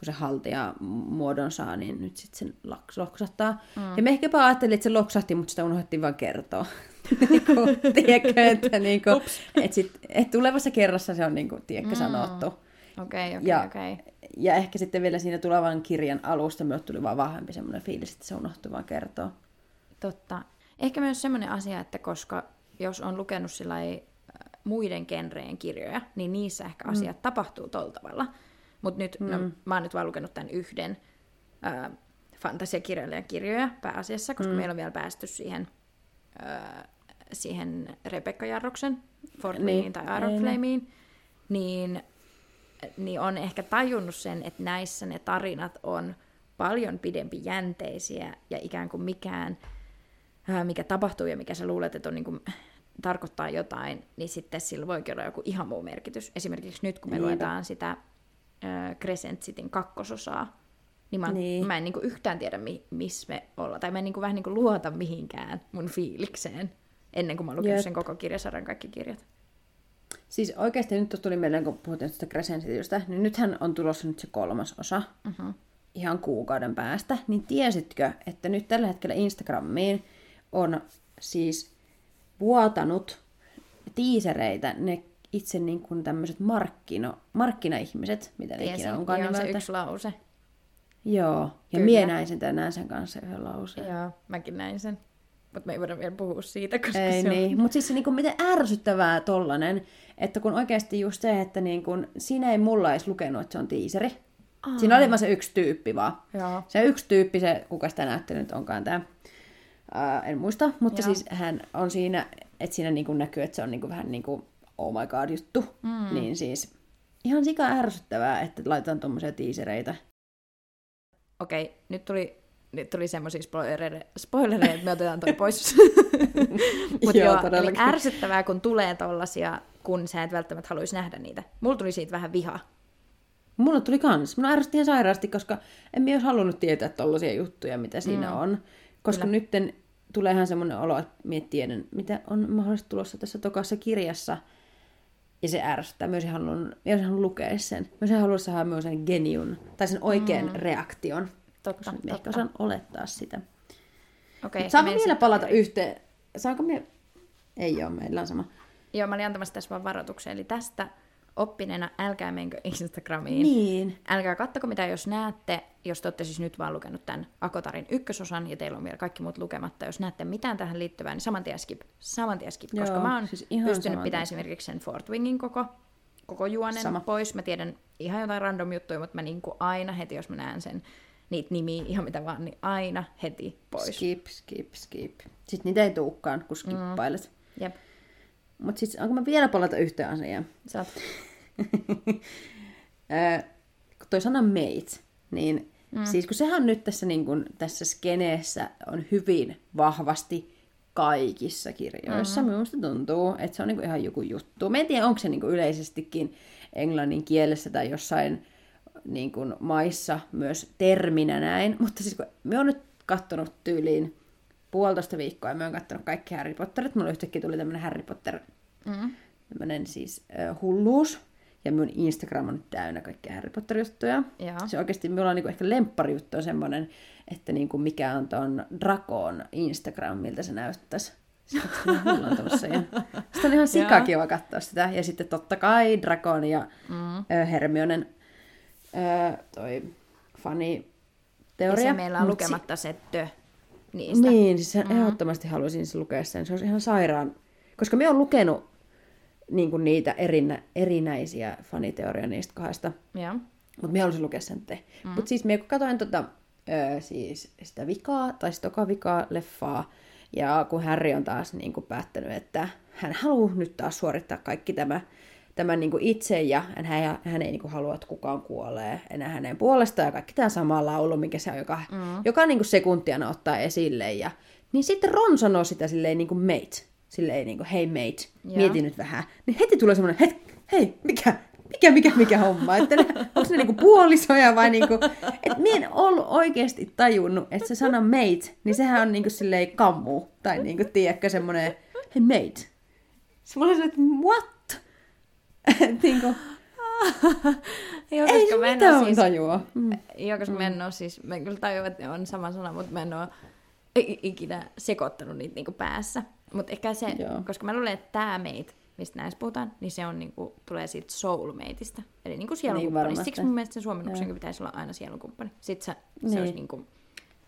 kun se haltija muodon saa, niin nyt sitten se laks- loksahtaa. Mm. Ja me ehkäpä ajattelin, että se loksahti, mutta sitä unohdettiin vaan kertoa. Niinku, tiedätkö, että niinku, et sit, et tulevassa kerrassa se on niinku, tiedätkö, sanottu.
Okei, okei,
Ja,
okei.
ja ehkä sitten vielä siinä tulevan kirjan alusta myös tuli vaan vahvempi semmoinen fiilis, että se unohtui vaan kertoa.
Totta. Ehkä myös semmoinen asia, että koska jos on lukenut sillai, äh, muiden genreen kirjoja, niin niissä ehkä asiat mm. tapahtuu tuolla tavalla. Mutta nyt, mm. no, mä oon nyt vaan lukenut tämän yhden äh, fantasiakirjailijan kirjoja pääasiassa, koska mm. meillä on vielä päästy siihen, äh, siihen Rebekka Jarroksen Fortwiniin
Niin,
tai Iron
ei,
Flameen, niin, niin on ehkä tajunnut sen, että näissä ne tarinat on paljon pidempi jänteisiä ja ikään kuin mikään, ää, mikä tapahtuu ja mikä sä luulet, että on niin kuin, tarkoittaa jotain, niin sitten sillä voikin olla joku ihan muu merkitys. Esimerkiksi nyt, kun me
Niinpä.
luetaan sitä äh, Crescent Cityn kakkososaa, niin mä,
Niin.
mä en niin kuin yhtään tiedä, mi- missä me ollaan. Tai mä en niin kuin vähän niin kuin luota mihinkään mun fiilikseen, ennen kuin mä
Jep.
sen koko kirjasarjan kaikki kirjat.
Siis oikeasti nyt tuli mieleen, kun puhuttiin tästä Crescentitystä, niin nythän on tulossa nyt se kolmas osa.
Uh-huh.
ihan kuukauden päästä, niin tiesitkö, että nyt tällä hetkellä Instagramiin on siis vuotanut tiisereitä ne itse niin kuin tämmöiset markkino, markkinaihmiset, mitä ne ikinä onkaan
joo, se yksi lause.
Joo, ja
Kyllä.
mie näin sen tänään sen kanssa yhden lauseen.
Joo, mäkin näin sen. Mutta me ei voida vielä puhua siitä, koska
Ei
se on...
niin, mutta siis se niinku, miten ärsyttävää tollanen, että kun oikeasti just se, että niinku, siinä ei mulla edes lukenut, että se on tiiseri.
Aa.
Siinä oli vaan se yksi tyyppi vaan.
Joo.
Se yksi tyyppi, se, kuka sitä näyttely nyt onkaan tämä, en muista, mutta
Joo.
siis hän on siinä, että siinä niinku näkyy, että se on niinku vähän niin kuin oh my god juttu. Mm. Niin siis ihan sika ärsyttävää, että laitetaan tuommoisia tiisereitä.
Okei, nyt tuli nyt tuli semmoisia spoilereita, spoilereita, että me otetaan toi pois. Mutta
Joo,
joo, eli ärsyttävää, kun tulee tollasia, kun sä et välttämättä haluaisi nähdä niitä. Mulla tuli siitä vähän viha.
Mulla tuli kans. Minua ärsytti ihan sairaasti, koska en olisi halunnut tietää tollaisia juttuja, mitä siinä
Mm.
on. Koska
Kyllä.
nytten tulee ihan semmoinen olo, että tiedän, mitä on mahdollisesti tulossa tässä tokassa kirjassa. Ja se ärsyttää. Myös haluan, olisin halunnut lukea sen. Myös haluan saada myös sen geniun, tai sen oikean mm. reaktion.
Totta,
Koska minä ehkä
totta.
osaan olettaa sitä. Mut Saanko vielä palata
eri.
yhteen? Saanko minä... Ei ole, meillä on sama.
Joo, mä olin antamassa tässä vaan varoituksen. Eli tästä oppineena älkää menkö Instagramiin.
Niin.
Älkää kattoko mitä, jos näette, jos te olette siis nyt vaan lukenut tämän Akotarin ykkösosan ja teillä on vielä kaikki muut lukematta, jos näette mitään tähän liittyvää, niin saman tien skip. Saman tien skip, koska
Joo,
mä oon
siis ihan
pystynyt pitämään esimerkiksi sen Fort Wingin koko, koko juonen
Sama.
pois. Mä tiedän ihan jotain random juttuja, mutta mä niinku aina heti, jos mä näen sen, niitä nimiä, ihan mitä vaan, niin aina heti pois.
Skip, skip, skip. Sitten niitä ei tuukkaan, kun skippailet. Mm.
Jep,
Mutta siis, onko mä vielä palata yhteen asiaan? kun toi sana mate, niin mm. siis kun sehän nyt tässä, niin kun, tässä skeneessä on hyvin vahvasti kaikissa kirjoissa. Mm-hmm. Minusta tuntuu, että se on niin ihan joku juttu. Mä en tiedä, onko se niin yleisestikin englannin kielessä tai jossain niin kuin maissa myös terminä näin. Mutta siis kun me on nyt kattonut tyyliin puolitoista viikkoa ja mä oon kattonut kaikki Harry Potterit. Mulla yhtäkkiä tuli tämmönen Harry Potter
Mm.
tämmönen siis äh, hulluus. Ja mun Instagram on nyt täynnä kaikkia Harry Potter-juttuja.
Joo.
Se oikeasti, minulla on niinku ehkä lempparijuttu on semmoinen, että niinku mikä on ton Drakon Instagram, miltä se näyttäisi. Sitten Sitten on ihan sikakiva katsoa sitä. Ja sitten totta kai Drakon ja mm. Hermionen ö, toi fani
Ja
teoria.
se meillä on lukematta se tö niistä.
niin, siis mm. ehdottomasti haluaisin lukea sen. Se olisi ihan sairaan. Koska me on lukenut niin kuin niitä erinä, erinäisiä faniteorioita niistä kahdesta.
Joo.
Mutta me halusin lukea sen te. Mm. Mutta siis me katsoin tota, ö, siis sitä vikaa, tai sitä toka vikaa leffaa, ja kun Harry on taas niin kuin päättänyt, että hän haluaa nyt taas suorittaa kaikki tämä, tämän niin kuin itse, ja hän, hän, hän ei niin kuin halua, että kukaan kuolee enää hänen puolestaan, ja kaikki tämä sama laulu, mikä se on, joka, mm. joka niin kuin sekuntia aina ottaa esille. Ja, niin sitten Ron sanoo sitä silleen niin kuin mate, silleen niin kuin hei mate,
Joo.
mieti nyt vähän. Niin heti tulee semmoinen, hei, hei, mikä, mikä, mikä, mikä homma, että ne, onko ne niinku puolisoja vai niinku, että minä en ollut oikeasti tajunnut, että se sana mate, niin sehän on niinku silleen kammu, tai niinku, tiedätkö, semmoinen, hei mate. Se mulla oli se, että what?
Joo,
ei
koska
se
mä en oo siis,
tajua. Mm.
joo, koska mä en oo siis, mä kyllä tajun, että ne on sama sana, mutta mä en i- ikinä sekoittanut niitä niinku päässä. Mutta ehkä se,
Joo.
koska mä luulen, että tämä mate, mistä näissä puhutaan, niin se on niinku, tulee siitä soulmateista. Eli niinku sielunkumppani.
varmasti.
Siksi mun mielestä sen suomennoksenkin pitäisi olla aina sielunkumppani. Sitten se, se
Niin.
olisi niinku,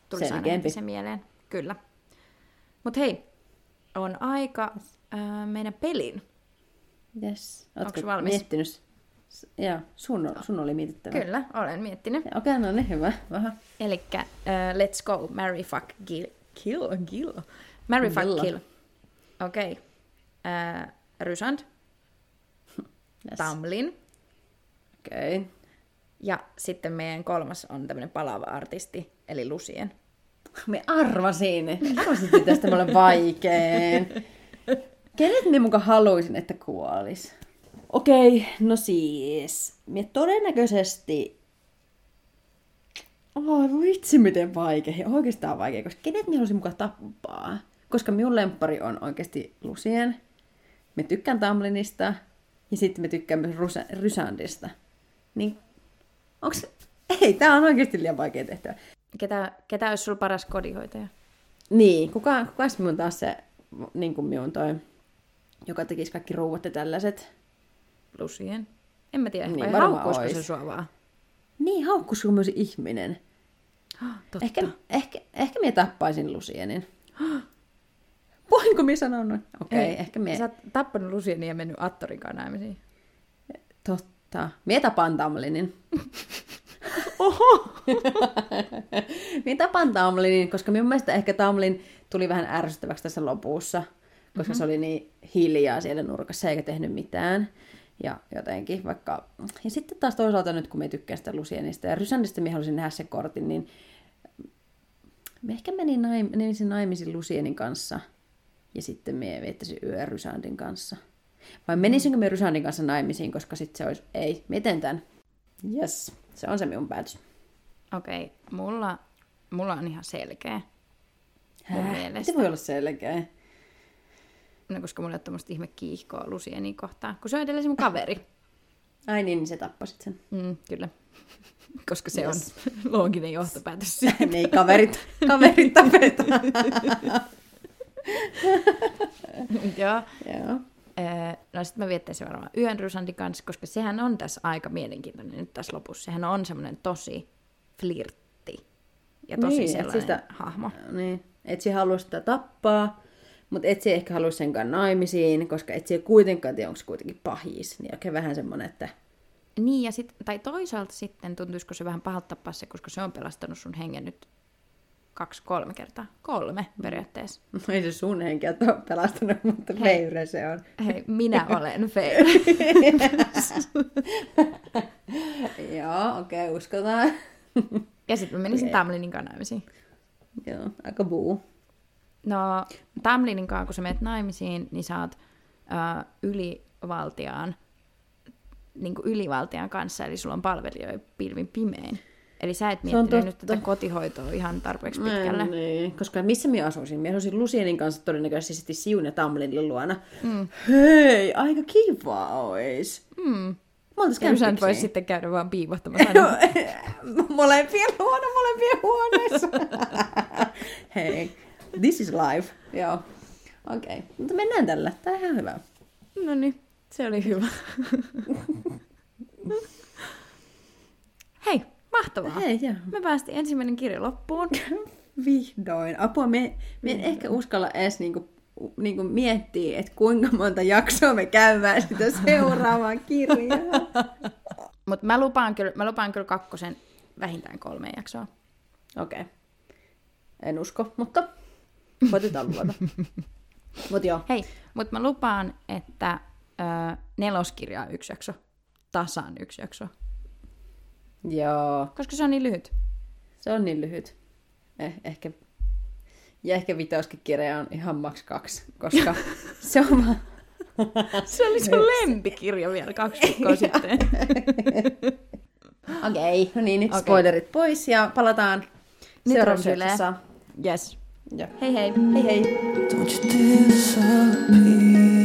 tulisi aina
Selkeämpi.
heti se mieleen. Kyllä. Mutta hei, on aika äh, meidän pelin.
Yes. Ootko
valmis?
miettinyt? Joo, sun, sun oli mietittävä.
Kyllä, olen miettinyt.
Okei, okay, no niin, hyvä.
Eli uh, let's go, marry, fuck, kill. Kill, kill. Marry, fuck,
Kill.
kill. Okei. Okay. Uh, Rysand,
Yes.
Tamlin.
Okei. Okay.
Ja sitten meidän kolmas on tämmöinen palaava artisti, eli Lucien.
Me arvasin. Että tästä mulle vaikeen. Kenet me muka haluaisin, että kuolis? Okei, okay, no siis. Me todennäköisesti... Oh, vitsi, miten vaikea. Oikeastaan vaikea, koska kenet me haluaisin muka tappaa? Koska minun lemppari on oikeasti Lucien. Me tykkään Tamlinista. Ja sitten me tykkään myös Rusa- Rysandista. Niin, onks... Ei, tää on oikeasti liian vaikea tehtävä.
Ketä, ketä olisi sulla paras kodinhoitaja?
Niin, kuka, kukas minun taas se, niin kuin minun toi, joka tekisi kaikki ruuat ja tällaiset.
Lucien. En mä tiedä,
Niin,
vai haukkuisiko se sua vaan?
Niin, haukkus on myös ihminen.
Totta.
Ehkä, ehkä, ehkä minä tappaisin Lucienin. Voinko minä sanoa noin? Okei, okay,
Ei,
ehkä minä...
Sä oot tappanut Lucienin ja mennyt Attorin kanssa naimisiin.
Totta. Minä tapaan Tamlinin. Oho! minä tapaan Tamlinin, koska minun mielestä ehkä Tamlin tuli vähän ärsyttäväksi tässä lopussa, koska mm-hmm. se oli niin hiljaa siellä nurkassa eikä tehnyt mitään. Ja jotenkin vaikka... Ja sitten taas toisaalta nyt, kun me tykkään sitä Lucienista ja Rysandista, minä halusin nähdä sen kortin, niin me ehkä menin naim, menisin naimisiin Lucienin kanssa ja sitten me viettäisin yö Rysandin kanssa. Vai menisinkö me Rysandin kanssa naimisiin, koska sitten se olisi, ei, miten tämän? Yes, se on se minun päätös.
Okei, okay, mulla, mulla on ihan selkeä.
Häh?
mielestä.
Miten voi olla selkeä?
No, koska mulla ole tämmöistä ihme kiihkoa Lucienin kohtaan, kun se on edelleen se mun kaveri.
Ai niin, niin sä tappasit sen.
Mm, kyllä. Koska se
Yes.
on looginen johtopäätös siitä.
Ei kaverit, kaverit tapetaan.
Joo.
Joo.
No sitten mä viettäisin varmaan yön Rusandin kanssa, koska sehän on tässä aika mielenkiintoinen nyt tässä lopussa. Sehän on semmoinen tosi flirtti ja tosi
Niin,
niin,
et
sellainen
sitä-
hahmo.
Niin. Et se halua sitä tappaa, mutta et se ehkä halua senkaan naimisiin, koska et se kuitenkaan tiedä, onko se kuitenkin pahis. Niin oikein vähän semmoinen, että
Niin, ja sit, tai toisaalta sitten tuntuisiko se vähän pahalta tappaa se, koska se on pelastanut sun hengen nyt kaksi-kolme kertaa. Kolme periaatteessa.
ei se sun henkeä ole pelastanut, mutta Veure se on.
Hei, minä olen fair.
Joo, okei, okay, uskotaan.
Ja sitten mä menisin
Okei.
Tamlinin kanssa naimisiin.
Joo, aika buu.
No, Tamlinin kanssa, kun sä menet naimisiin, niin sä oot ö, ylivaltiaan, niin kuin ylivaltiaan kanssa, eli sulla on palvelijoita pilvin pimein. Eli sä et miettinyt nyt tätä kotihoitoa ihan tarpeeksi pitkälle.
Niin, koska missä minä asuisin? Minä asuisin Lucienin kanssa todennäköisesti Siun ja Tamlinin luona. Mm. Hei, aika kiva ois.
Mm.
Me oltais
Ja sä nyt
kämppikseen.
vois sitten käydä vaan piivottamassa.
molempien luona, molempien huoneessa. Hei, this is life. Joo. Okei, okay. mutta mennään tällä. Tää on ihan hyvä.
no niin, se oli hyvä. Hei, mahtavaa.
Hei, joo.
Me päästiin ensimmäinen kirja loppuun.
Vihdoin. Apua, me, me en ehkä uskalla edes niinku, niinku miettiä, että kuinka monta jaksoa me käymään sitä seuraavaa kirjaa.
Mutta mä lupaan kyllä, mä lupaan kyllä kakkosen vähintään kolme jaksoa.
Okei. Okay. En usko, mutta koitetaan luvata. Mut joo.
Hei, mutta mä lupaan, että ö, neloskirja on yksi jakso. Tasan yksi jakso.
Joo.
Koska se on niin lyhyt.
Se on niin lyhyt. Eh, ehkä. Ja ehkä vitoskin kirja on ihan maks kaksi, koska se on vaan...
Se oli sun lempikirja vielä kaksi viikkoa sitten.
Okei, okay, no niin, nyt
Okei.
spoilerit pois ja palataan
Nyt
seuraavassa.
Yes.
Joo.
Hei hei.
Hei hei!
Don't you disappear.